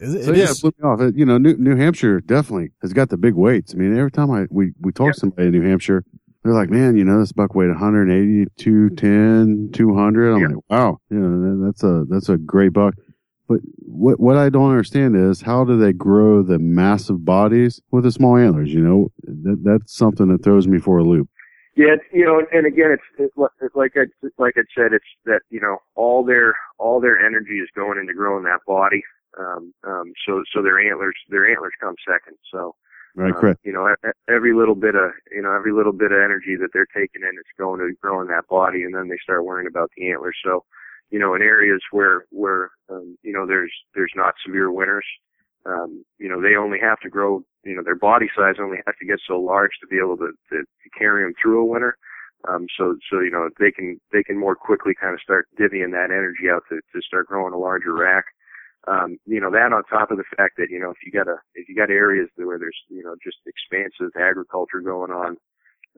So yeah, it blew me off. It- you know, New, New Hampshire definitely has got the big weights. I mean, every time I we we talk to somebody in New Hampshire, they're like, "Man, you know, this buck weighed 180, 210, 200." I'm Yeah. like, "Wow, you know, that's a that's a great buck." But what what I don't understand is how do they grow the massive bodies with the small antlers? You know, that that's something that throws me for a loop. Yeah. It's, you know, and again, it's, it's li- it's like I like I said, it's that you know all their all their energy is going into growing that body. Um, um, so so their antlers their antlers come second. So Right, Um, correct. You know, every little bit of, you know, every little bit of energy that they're taking in, it's going to growing that body, and then they start worrying about the antlers. So, you know, in areas where, where, um, you know, there's, there's not severe winters, um, you know, they only have to grow, you know, their body size only has to get so large to be able to, to, to carry them through a winter. Um, so, so, you know, they can, they can more quickly kind of start divvying that energy out to, to start growing a larger rack um, you know, that on top of the fact that, you know, if you got a, if you got areas where there's, you know, just expansive agriculture going on,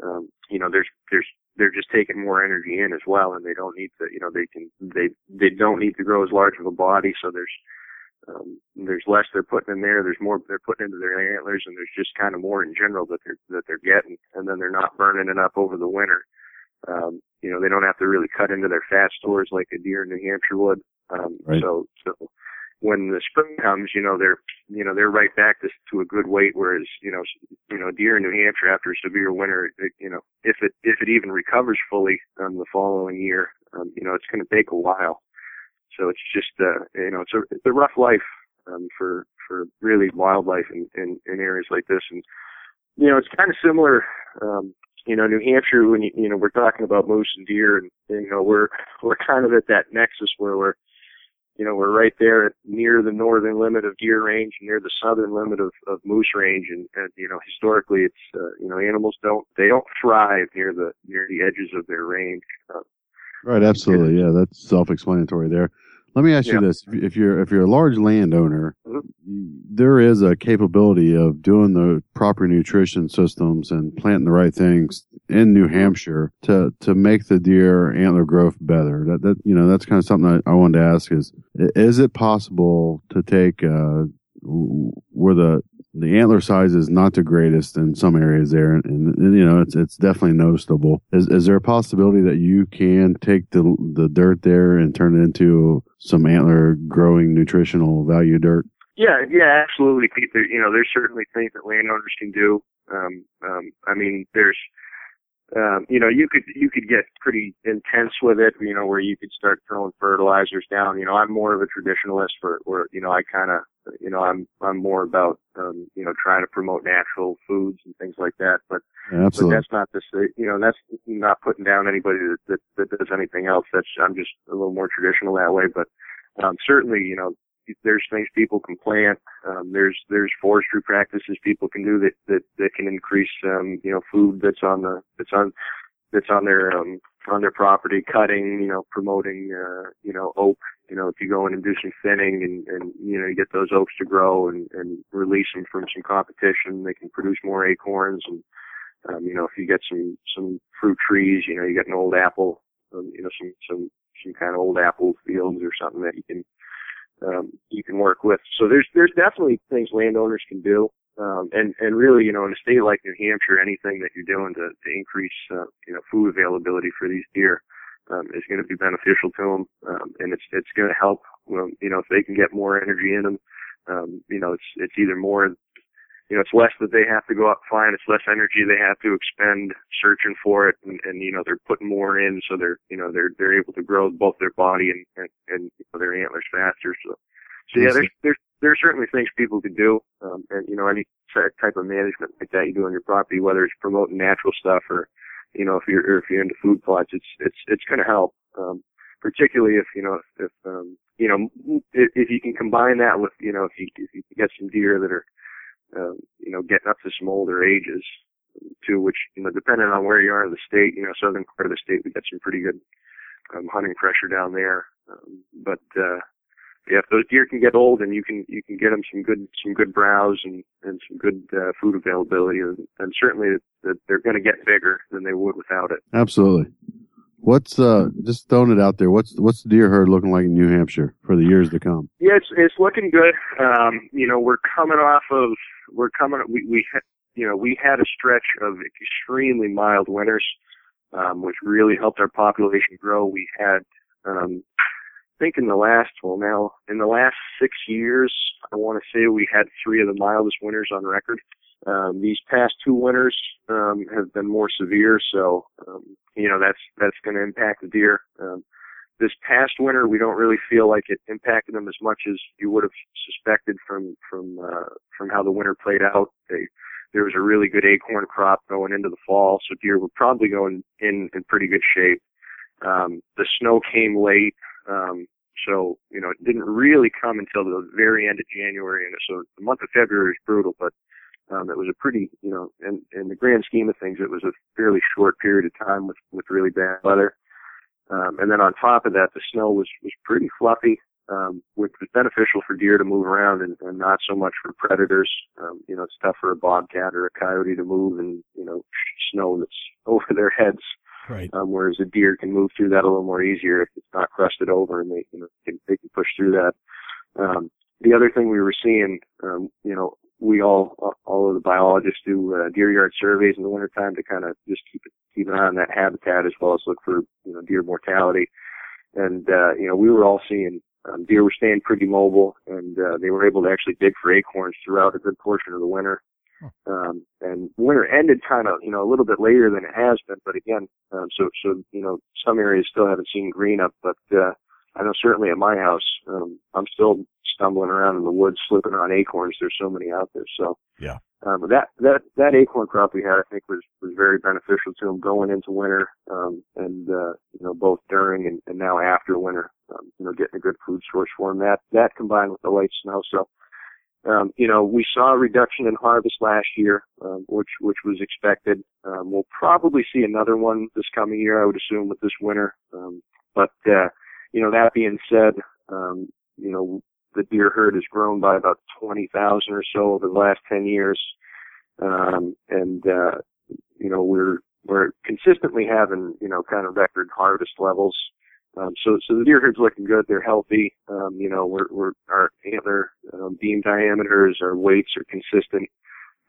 um, you know, there's, there's, they're just taking more energy in as well and they don't need to, you know, they can, they, they don't need to grow as large of a body. So there's, um, there's less they're putting in there. There's more they're putting into their antlers and there's just kind of more in general that they're, that they're getting. And then they're not burning it up over the winter. Um, you know, they don't have to really cut into their fat stores like a deer in New Hampshire would. Um, Right. so, so when the spring comes, you know, they're, you know, they're right back to, to a good weight. Whereas, you know, you know, deer in New Hampshire after a severe winter, it, you know, if it, if it even recovers fully, um, the following year, um, you know, it's going to take a while. So it's just, uh, you know, it's a, it's a rough life, um, for, for really wildlife in, in, in areas like this. And, you know, it's kind of similar, um, you know, New Hampshire, when you, you know, we're talking about moose and deer and, you know, we're, we're kind of at that nexus where we're, you know, we're right there near the northern limit of deer range, near the southern limit of, of moose range, and, and you know, historically, it's uh, you know, animals don't they don't thrive near the near the edges of their range. Uh, Right, absolutely. Yeah, that's self-explanatory there. Let me ask you this: If- you're if you're a large landowner, Mhm. there is a capability of doing the proper nutrition systems and planting the right things in New Hampshire to to make the deer antler growth better. That that you know that's kind of something I, I wanted to ask: is is it possible to take uh, where the the antler size is not the greatest in some areas there, and, and you know it's it's definitely noticeable. Is is there a possibility that you can take the the dirt there and turn it into some antler growing nutritional value dirt? yeah, yeah, absolutely. Pete. There, you know, there's certainly things that landowners can do. Um, um, I mean, there's um, you know, you could you could get pretty intense with it, you know, where you could start throwing fertilizers down. You know, I'm more of a traditionalist for where you know I kind of you know I'm I'm more about um, you know trying to promote natural foods and things like that. But Yeah, but that's not to say you know that's not putting down anybody that that, that does anything else. That's I'm just a little more traditional that way. But um, certainly, you know, there's things people can plant. Um, there's there's forestry practices people can do that that that can increase um, you know food that's on the that's on that's on their um, on their property. Cutting, you know, promoting uh, you know oak. You know, if you go in and do some thinning and and you know you get those oaks to grow and and release them from some competition, they can produce more acorns and um, you know, if you get some some fruit trees, you know, you get an old apple, um, you know, some some some kind of old apple fields or something that you can um, you can work with. So there's there's definitely things landowners can do. Um, and, and really, you know, in a state like New Hampshire, anything that you're doing to, to increase, uh, you know, food availability for these deer, um, is going to be beneficial to them. Um, and it's, it's going to help, um, you know, if they can get more energy in them, um, you know, it's, it's either more, you know, it's less that they have to go out and find, it's less energy they have to expend searching for it. And, and, you know, they're putting more in. So they're, you know, they're, they're able to grow both their body and, and, and you know, their antlers faster. So, so yeah, there's, there's, there are certainly things people could do, um, and you know, any type of management like that you do on your property, whether it's promoting natural stuff or, you know, if you're or if you're into food plots, it's it's it's to help. Um, particularly if you know if um, you know if, if you can combine that with you know if you if you get some deer that are um, you know getting up to some older ages too, which you know depending on where you are in the state, you know southern part of the state we got some pretty good um, hunting pressure down there, um, but uh, yeah, if those deer can get old and you can you can get them some good some good browse and and some good uh, food availability, and, and certainly that they're going to get bigger than they would without it. Absolutely. What's uh just throwing it out there? What's what's the deer herd looking like in New Hampshire for the years to come? Yeah, it's it's looking good. Um, you know, we're coming off of we're coming we we you know we had a stretch of extremely mild winters, um, which really helped our population grow. We had um, I think in the last, well now, in the last six years, I want to say we had three of the mildest winters on record. Um, these past two winters, um, have been more severe, so, um, you know, that's, that's going to impact the deer. Um, this past winter, we don't really feel like it impacted them as much as you would have suspected from, from, uh, from how the winter played out. They, there was a really good acorn crop going into the fall, so deer were probably going in, in pretty good shape. Um, the snow came late, um, so, you know, it didn't really come until the very end of January. And so the month of February was brutal, but, um, it was a pretty, you know, in, in the grand scheme of things, it was a fairly short period of time with, with really bad weather. Um, and then on top of that, the snow was, was pretty fluffy, um, which was beneficial for deer to move around and, and not so much for predators. Um, you know, it's tough for a bobcat or a coyote to move and, you know, snow that's over their heads. Right. Um, whereas a deer can move through that a little more easier if it's not crusted over and they, you know, can, they can push through that. Um, the other thing we were seeing, um, you know, we all, all of the biologists do uh, deer yard surveys in the wintertime to kind of just keep it, keep an eye on that habitat as well as look for, you know, deer mortality. And, uh, you know, we were all seeing, um, deer were staying pretty mobile and, uh, they were able to actually dig for acorns throughout a good portion of the winter. Um, and winter ended kind of, you know, a little bit later than it has been, but again, um, so, so, you know, some areas still haven't seen green up, but, uh, I know certainly at my house, um, I'm still stumbling around in the woods, slipping on acorns. There's so many out there. So, yeah. Um, that, that, that acorn crop we had, I think was, was very beneficial to them going into winter, um, and, uh, you know, both during and, and now after winter, um, you know, getting a good food source for them. That, that combined with the light snow. So, um, you know, we saw a reduction in harvest last year, um, which which was expected. Um, we'll probably see another one this coming year, I would assume, with this winter. Um, but uh, you know, that being said, um, you know, the deer herd has grown by about twenty thousand or so over the last ten years, um, and uh, you know, we're we're consistently having you know kind of record harvest levels. Um, so, so the deer herd's looking good. They're healthy. Um, you know, we're, we're, our antler, um, beam diameters, our weights are consistent.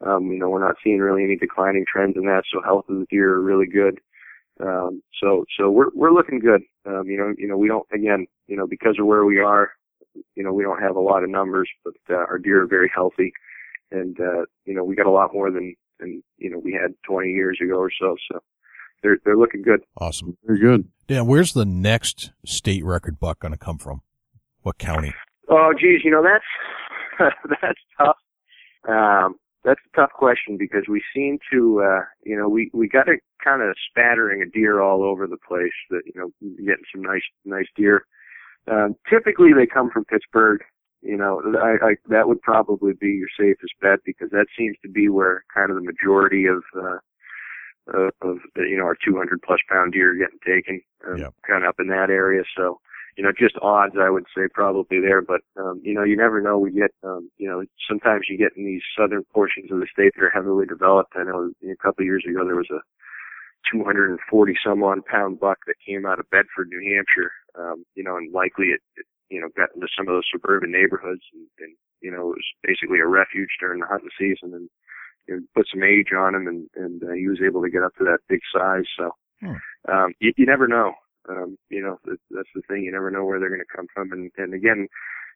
Um, you know, we're not seeing really any declining trends in that. So health of the deer are really good. Um, so, so we're, we're looking good. Um, you know, you know, we don't, again, you know, because of where we are, you know, we don't have a lot of numbers, but, uh, our deer are very healthy. And, uh, you know, we got a lot more than, than, you know, we had 20 years ago or so. So, they're they're looking good. Awesome. Very good. Yeah, where's the next state record buck going to come from? What county? Oh, geez, you know that's that's tough. Um, that's a tough question because we seem to, uh, you know, we we got a kind of spattering of deer all over the place. That you know, getting some nice nice deer. Um, typically, they come from Pittsburg. You know, I, I that would probably be your safest bet because that seems to be where kind of the majority of uh, of, of you know our 200 plus pound deer are getting taken, um, Yep. kind of up in that area. So, you know, just odds I would say probably there, but um, you know, you never know. We get, um, you know, sometimes you get in these southern portions of the state that are heavily developed. I know a couple of years ago there was a 240 some odd pound buck that came out of Bedford, New Hampshire. Um, you know, and likely it, it you know got into some of those suburban neighborhoods and, and you know it was basically a refuge during the hunting season and you know, put some age on him and and uh, he was able to get up to that big size. So Hmm. um, you, you never know. Um, you know, that, that's the thing. You never know where they're going to come from. And, and again,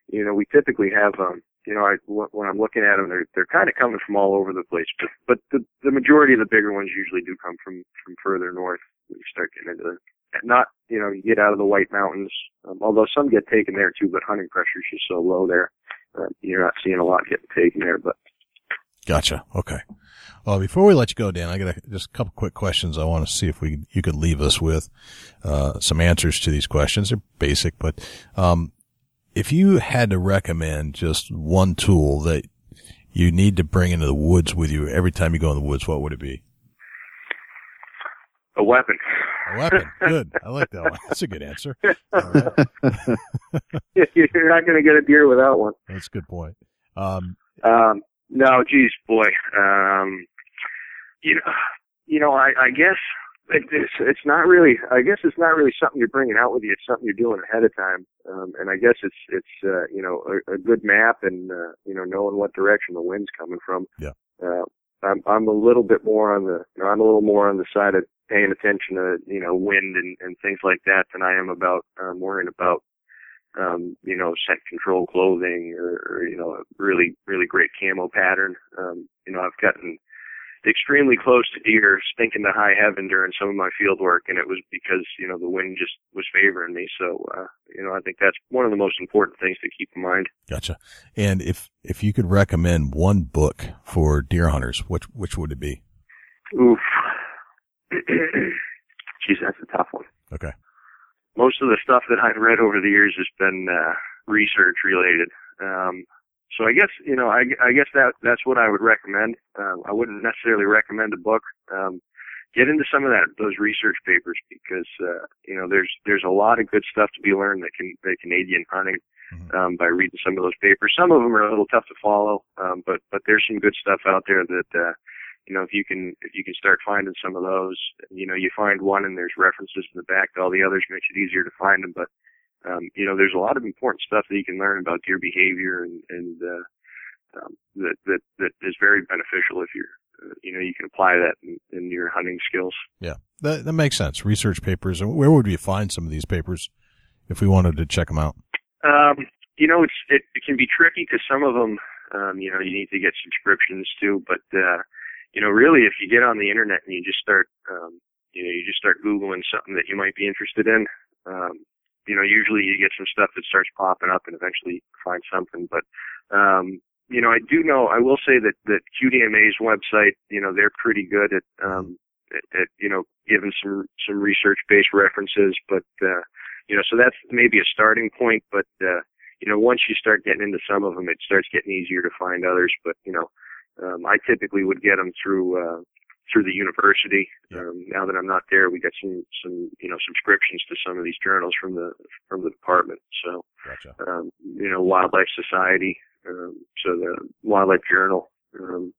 you know, we typically have, um, you know, I, when I'm looking at them, they're, they're kind of coming from all over the place, but, but the, the majority of the bigger ones usually do come from, from further north when you start getting into the, not, you know, you get out of the White Mountains, um, although some get taken there too, but hunting pressure is just so low there. Uh, you're not seeing a lot getting taken there, but Gotcha. Okay. Well, before we let you go, Dan, I got a, just a couple quick questions. I want to see if we you could leave us with uh, some answers to these questions. They're basic, but um, if you had to recommend just one tool that you need to bring into the woods with you every time you go in the woods, what would it be? a weapon. A weapon. Good. I like that one. That's a good answer. Right. you're not going to get a deer without one. That's a good point. Um, Um, no, geez, boy. Um, you know, you know, I, I guess it, it's it's not really. I guess it's not really something you're bringing out with you. It's something you're doing ahead of time. Um, and I guess it's it's uh, you know a, a good map and uh, you know knowing what direction the wind's coming from. Yeah. Uh, I'm I'm a little bit more on the you know, I'm a little more on the side of paying attention to you know wind and and things like that than I am about um, worrying about um, you know, scent control clothing or, or, you know, a really, really great camo pattern. Um, you know, I've gotten extremely close to deer, stinking to high heaven during some of my field work, and it was because, you know, the wind just was favoring me. So, uh, you know, I think that's one of the most important things to keep in mind. gotcha. And if if you could recommend one book for deer hunters, which which would it be? Oof. Geez, that's a tough one. Okay. most of the stuff that I've read over the years has been uh, research related. Um, so I guess you know I, I guess that that's what I would recommend. Um, I wouldn't necessarily recommend a book. Um, get into some of that those research papers because uh, you know there's there's a lot of good stuff to be learned that can that can aid you in hunting Mhm. um, by reading some of those papers. Some of them are a little tough to follow, um, but but there's some good stuff out there that uh, you know if you can if you can start finding some of those, you know you find one and there's references in the back to all the others, makes it easier to find them. But um, you know there's a lot of important stuff that you can learn about deer behavior and and uh, um, that that that is very beneficial if you're uh, you know you can apply that in, in your hunting skills. Yeah, that that makes sense. Research papers. And where would we find some of these papers if we wanted to check them out? Um, you know, it's it, it can be tricky because some of them, um, you know, you need to get subscriptions to. But uh, you know, really, if you get on the internet and you just start, um, you know, you just start googling something that you might be interested in, um, you know, usually you get some stuff that starts popping up, and eventually find something. But um, you know, I do know, I will say that that QDMA's website, you know, they're pretty good at, um, at, at you know, giving some some research based references, but. uh you know, so that's maybe a starting point, but, uh, you know, once you start getting into some of them, it starts getting easier to find others. But, you know, um, I typically would get them through, uh, through the university. Um, now that I'm not there, we got some, some, you know, subscriptions to some of these journals from the, from the department. So, Gotcha. um, you know, Wildlife Society, um, so the Wildlife Journal, um,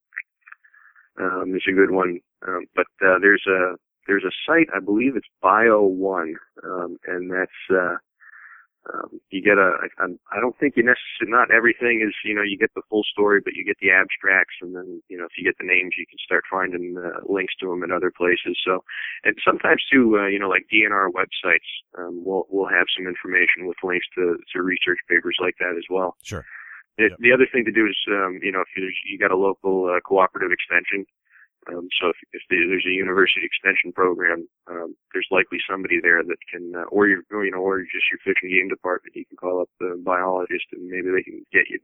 um, is a good one. Um, but, uh, there's a, there's a site, I believe it's BioOne, um, and that's, uh, um, you get a, I, I don't think you necessarily, not everything is, you know, you get the full story, but you get the abstracts and then, you know, if you get the names, you can start finding uh, links to them in other places. So, and sometimes too, uh, you know, like DNR websites, um, will, will have some information with links to, to research papers like that as well. Sure. It, Yep. The other thing to do is, um, you know, if you, you got a local uh, cooperative extension, um, so if, if there's a university extension program, um, there's likely somebody there that can, uh, or your, or, you know, or just your fish and game department, you can call up the biologist and maybe they can get you,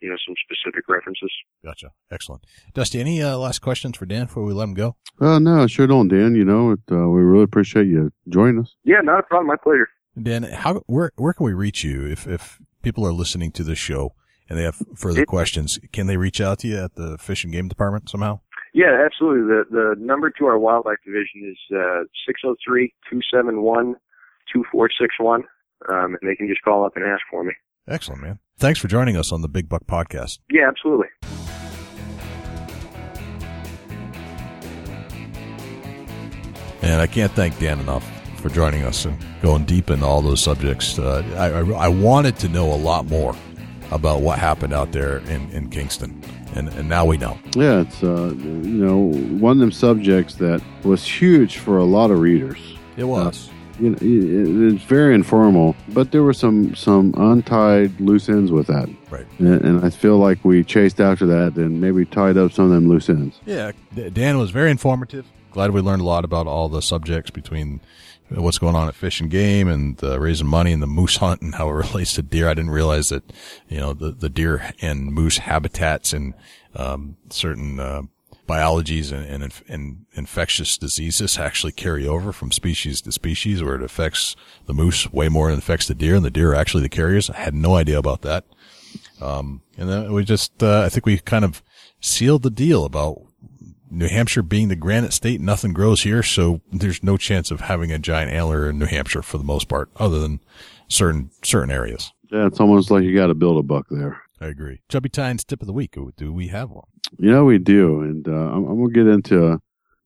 you know, some specific references. Gotcha. Excellent. Dusty, any uh, last questions for Dan before we let him go? Uh, no, sure don't, Dan. You know, it, uh, we really appreciate you joining us. Yeah, not a problem. My pleasure. Dan, how where where can we reach you if if people are listening to this show and they have further It- questions? Can they reach out to you at the fish and game department somehow? Yeah, absolutely. The the number to our wildlife division is uh six zero three two seven one two four six one. Um and they can just call up and ask for me. Excellent, man. Thanks for joining us on the Big Buck Podcast. Yeah, absolutely. And I can't thank Dan enough for joining us and going deep into all those subjects. Uh, I, I, I wanted to know a lot more about what happened out there in, in Kingston. And, and now we know. Yeah, it's uh, you know one of them subjects that was huge for a lot of readers. It was. Uh, you know, it, it's very informal, but there were some some untied loose ends with that. Right. And, and I feel like we chased after that and maybe tied up some of them loose ends. Yeah, Dan was very informative. Glad we learned a lot about all the subjects between what's going on at Fish and Game and uh, raising money and the moose hunt and how it relates to deer. I didn't realize that, you know, the, the deer and moose habitats and, um, certain, uh, biologies and, and, and, infectious diseases actually carry over from species to species where it affects the moose way more than it affects the deer and the deer are actually the carriers. I had no idea about that. Um, and then we just, uh, I think we kind of sealed the deal about New Hampshire being the granite state, nothing grows here, so there's no chance of having a giant antler in New Hampshire for the most part, other than certain certain areas. Yeah, it's almost like you got to build a buck there. I agree. Chubby Tines tip of the week. Do we have one? You know, we do, and uh, I'm, I'm, gonna get into a,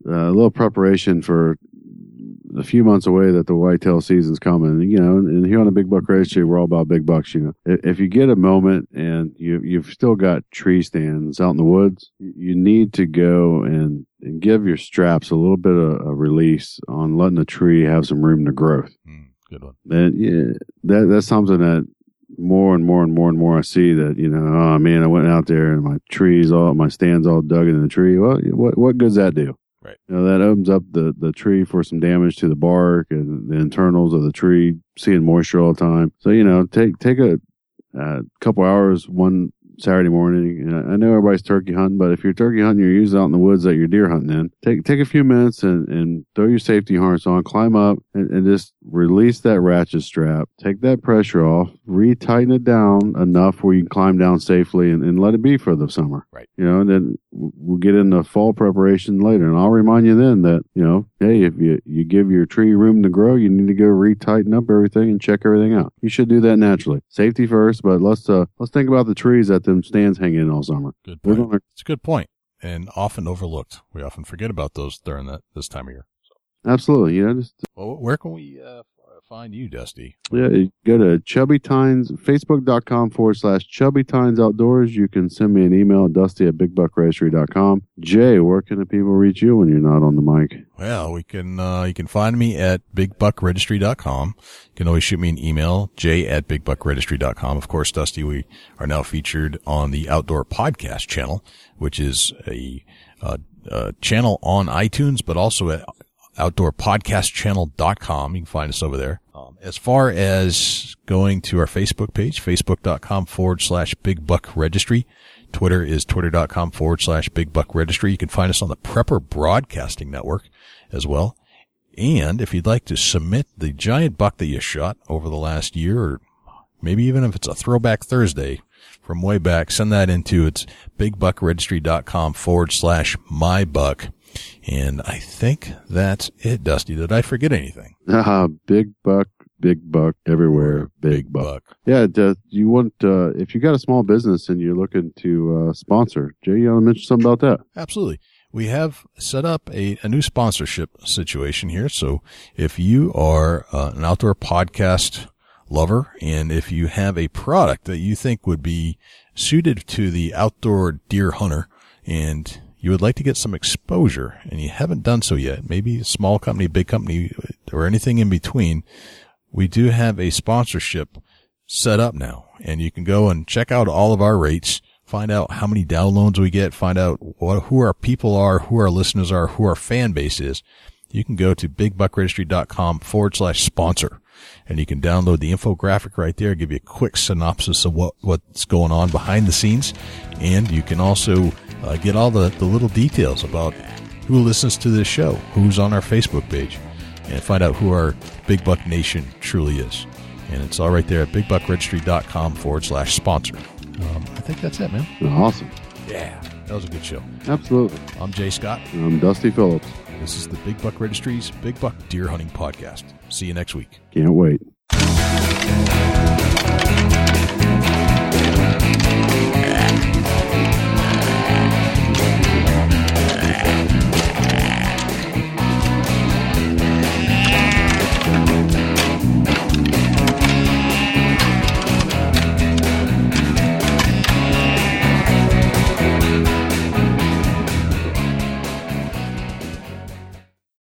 a little preparation for a few months away that the whitetail season's coming. You know, and, here on the Big Buck Registry, we're all about big bucks. You know, if you get a moment and you you've still got tree stands out in the woods, you need to go and, and give your straps a little bit of a release on letting the tree have some room to growth. Mm, good one. And yeah, that that's something that more and more and more and more I see that you know, oh man, I went out there and my trees all my stands all dug in the tree. Well, what what does that do? Right. You know, that opens up the, the tree for some damage to the bark and the internals of the tree, seeing moisture all the time. So, you know, take, take a, a couple hours one Saturday morning. I know everybody's turkey hunting, but if you're turkey hunting, you're usually out in the woods that you're deer hunting in. Take take a few minutes and, and throw your safety harness on, climb up, and, and just release that ratchet strap. Take that pressure off, retighten it down enough where you can climb down safely, and, and let it be for the summer. Right. You know, and then we'll get into fall preparation later, and I'll remind you then that you know, hey, if you you give your tree room to grow, you need to go retighten up everything and check everything out. You should do that naturally. Safety first, but let's uh let's think about the trees that them stands hanging in all summer. Good point. Gonna, it's a good point, and often overlooked. We often forget about those during that this time of year. So. Absolutely, you know. Just, well, where can we uh, find you, Dusty? Yeah, you go to Chubby Tines, Facebook.com forward slash Chubby Tines Outdoors. You can send me an email, Dusty at BigBuckRegistry.com. Jay, where can the people reach you when you're not on the mic? Well, we can, uh, you can find me at BigBuckRegistry.com. You can always shoot me an email, Jay at BigBuckRegistry.com. Of course, Dusty, we are now featured on the Outdoor Podcast channel, which is a, uh, uh, channel on iTunes, but also at outdoorpodcastchannel.com. You can find us over there. Um, as far as going to our Facebook page, facebook.com forward slash big buck registry. Twitter is twitter.com forward slash big buck registry. You can find us on the Prepper Broadcasting Network as well. And if you'd like to submit the giant buck that you shot over the last year, or maybe even if it's a throwback Thursday from way back, send that into it's bigbuckregistry.com forward slash my buck and I think that's it, Dusty. Did I forget anything? Uh, big buck, big buck everywhere. Big, big buck. buck. Yeah. Uh, you want, uh, if you got a small business and you're looking to, uh, sponsor, Jay, you want to mention something about that? Absolutely. We have set up a, a new sponsorship situation here. So if you are uh, an outdoor podcast lover and if you have a product that you think would be suited to the outdoor deer hunter and you would like to get some exposure and you haven't done so yet, maybe a small company, big company, or anything in between, we do have a sponsorship set up now and you can go and check out all of our rates, find out how many downloads we get, find out what, who our people are, who our listeners are, who our fan base is. You can go to bigbuckregistry.com forward slash sponsor and you can download the infographic right there, give you a quick synopsis of what, what's going on behind the scenes. And you can also uh, get all the, the little details about who listens to this show, who's on our Facebook page, and find out who our Big Buck Nation truly is. And it's all right there at bigbuckregistry.com forward slash sponsor. Um, I think that's it, man. Awesome. Yeah, that was a good show. Absolutely. I'm Jay Scott. I'm Dusty Phillips. This is the Big Buck Registry's Big Buck Deer Hunting Podcast. See you next week. Can't wait.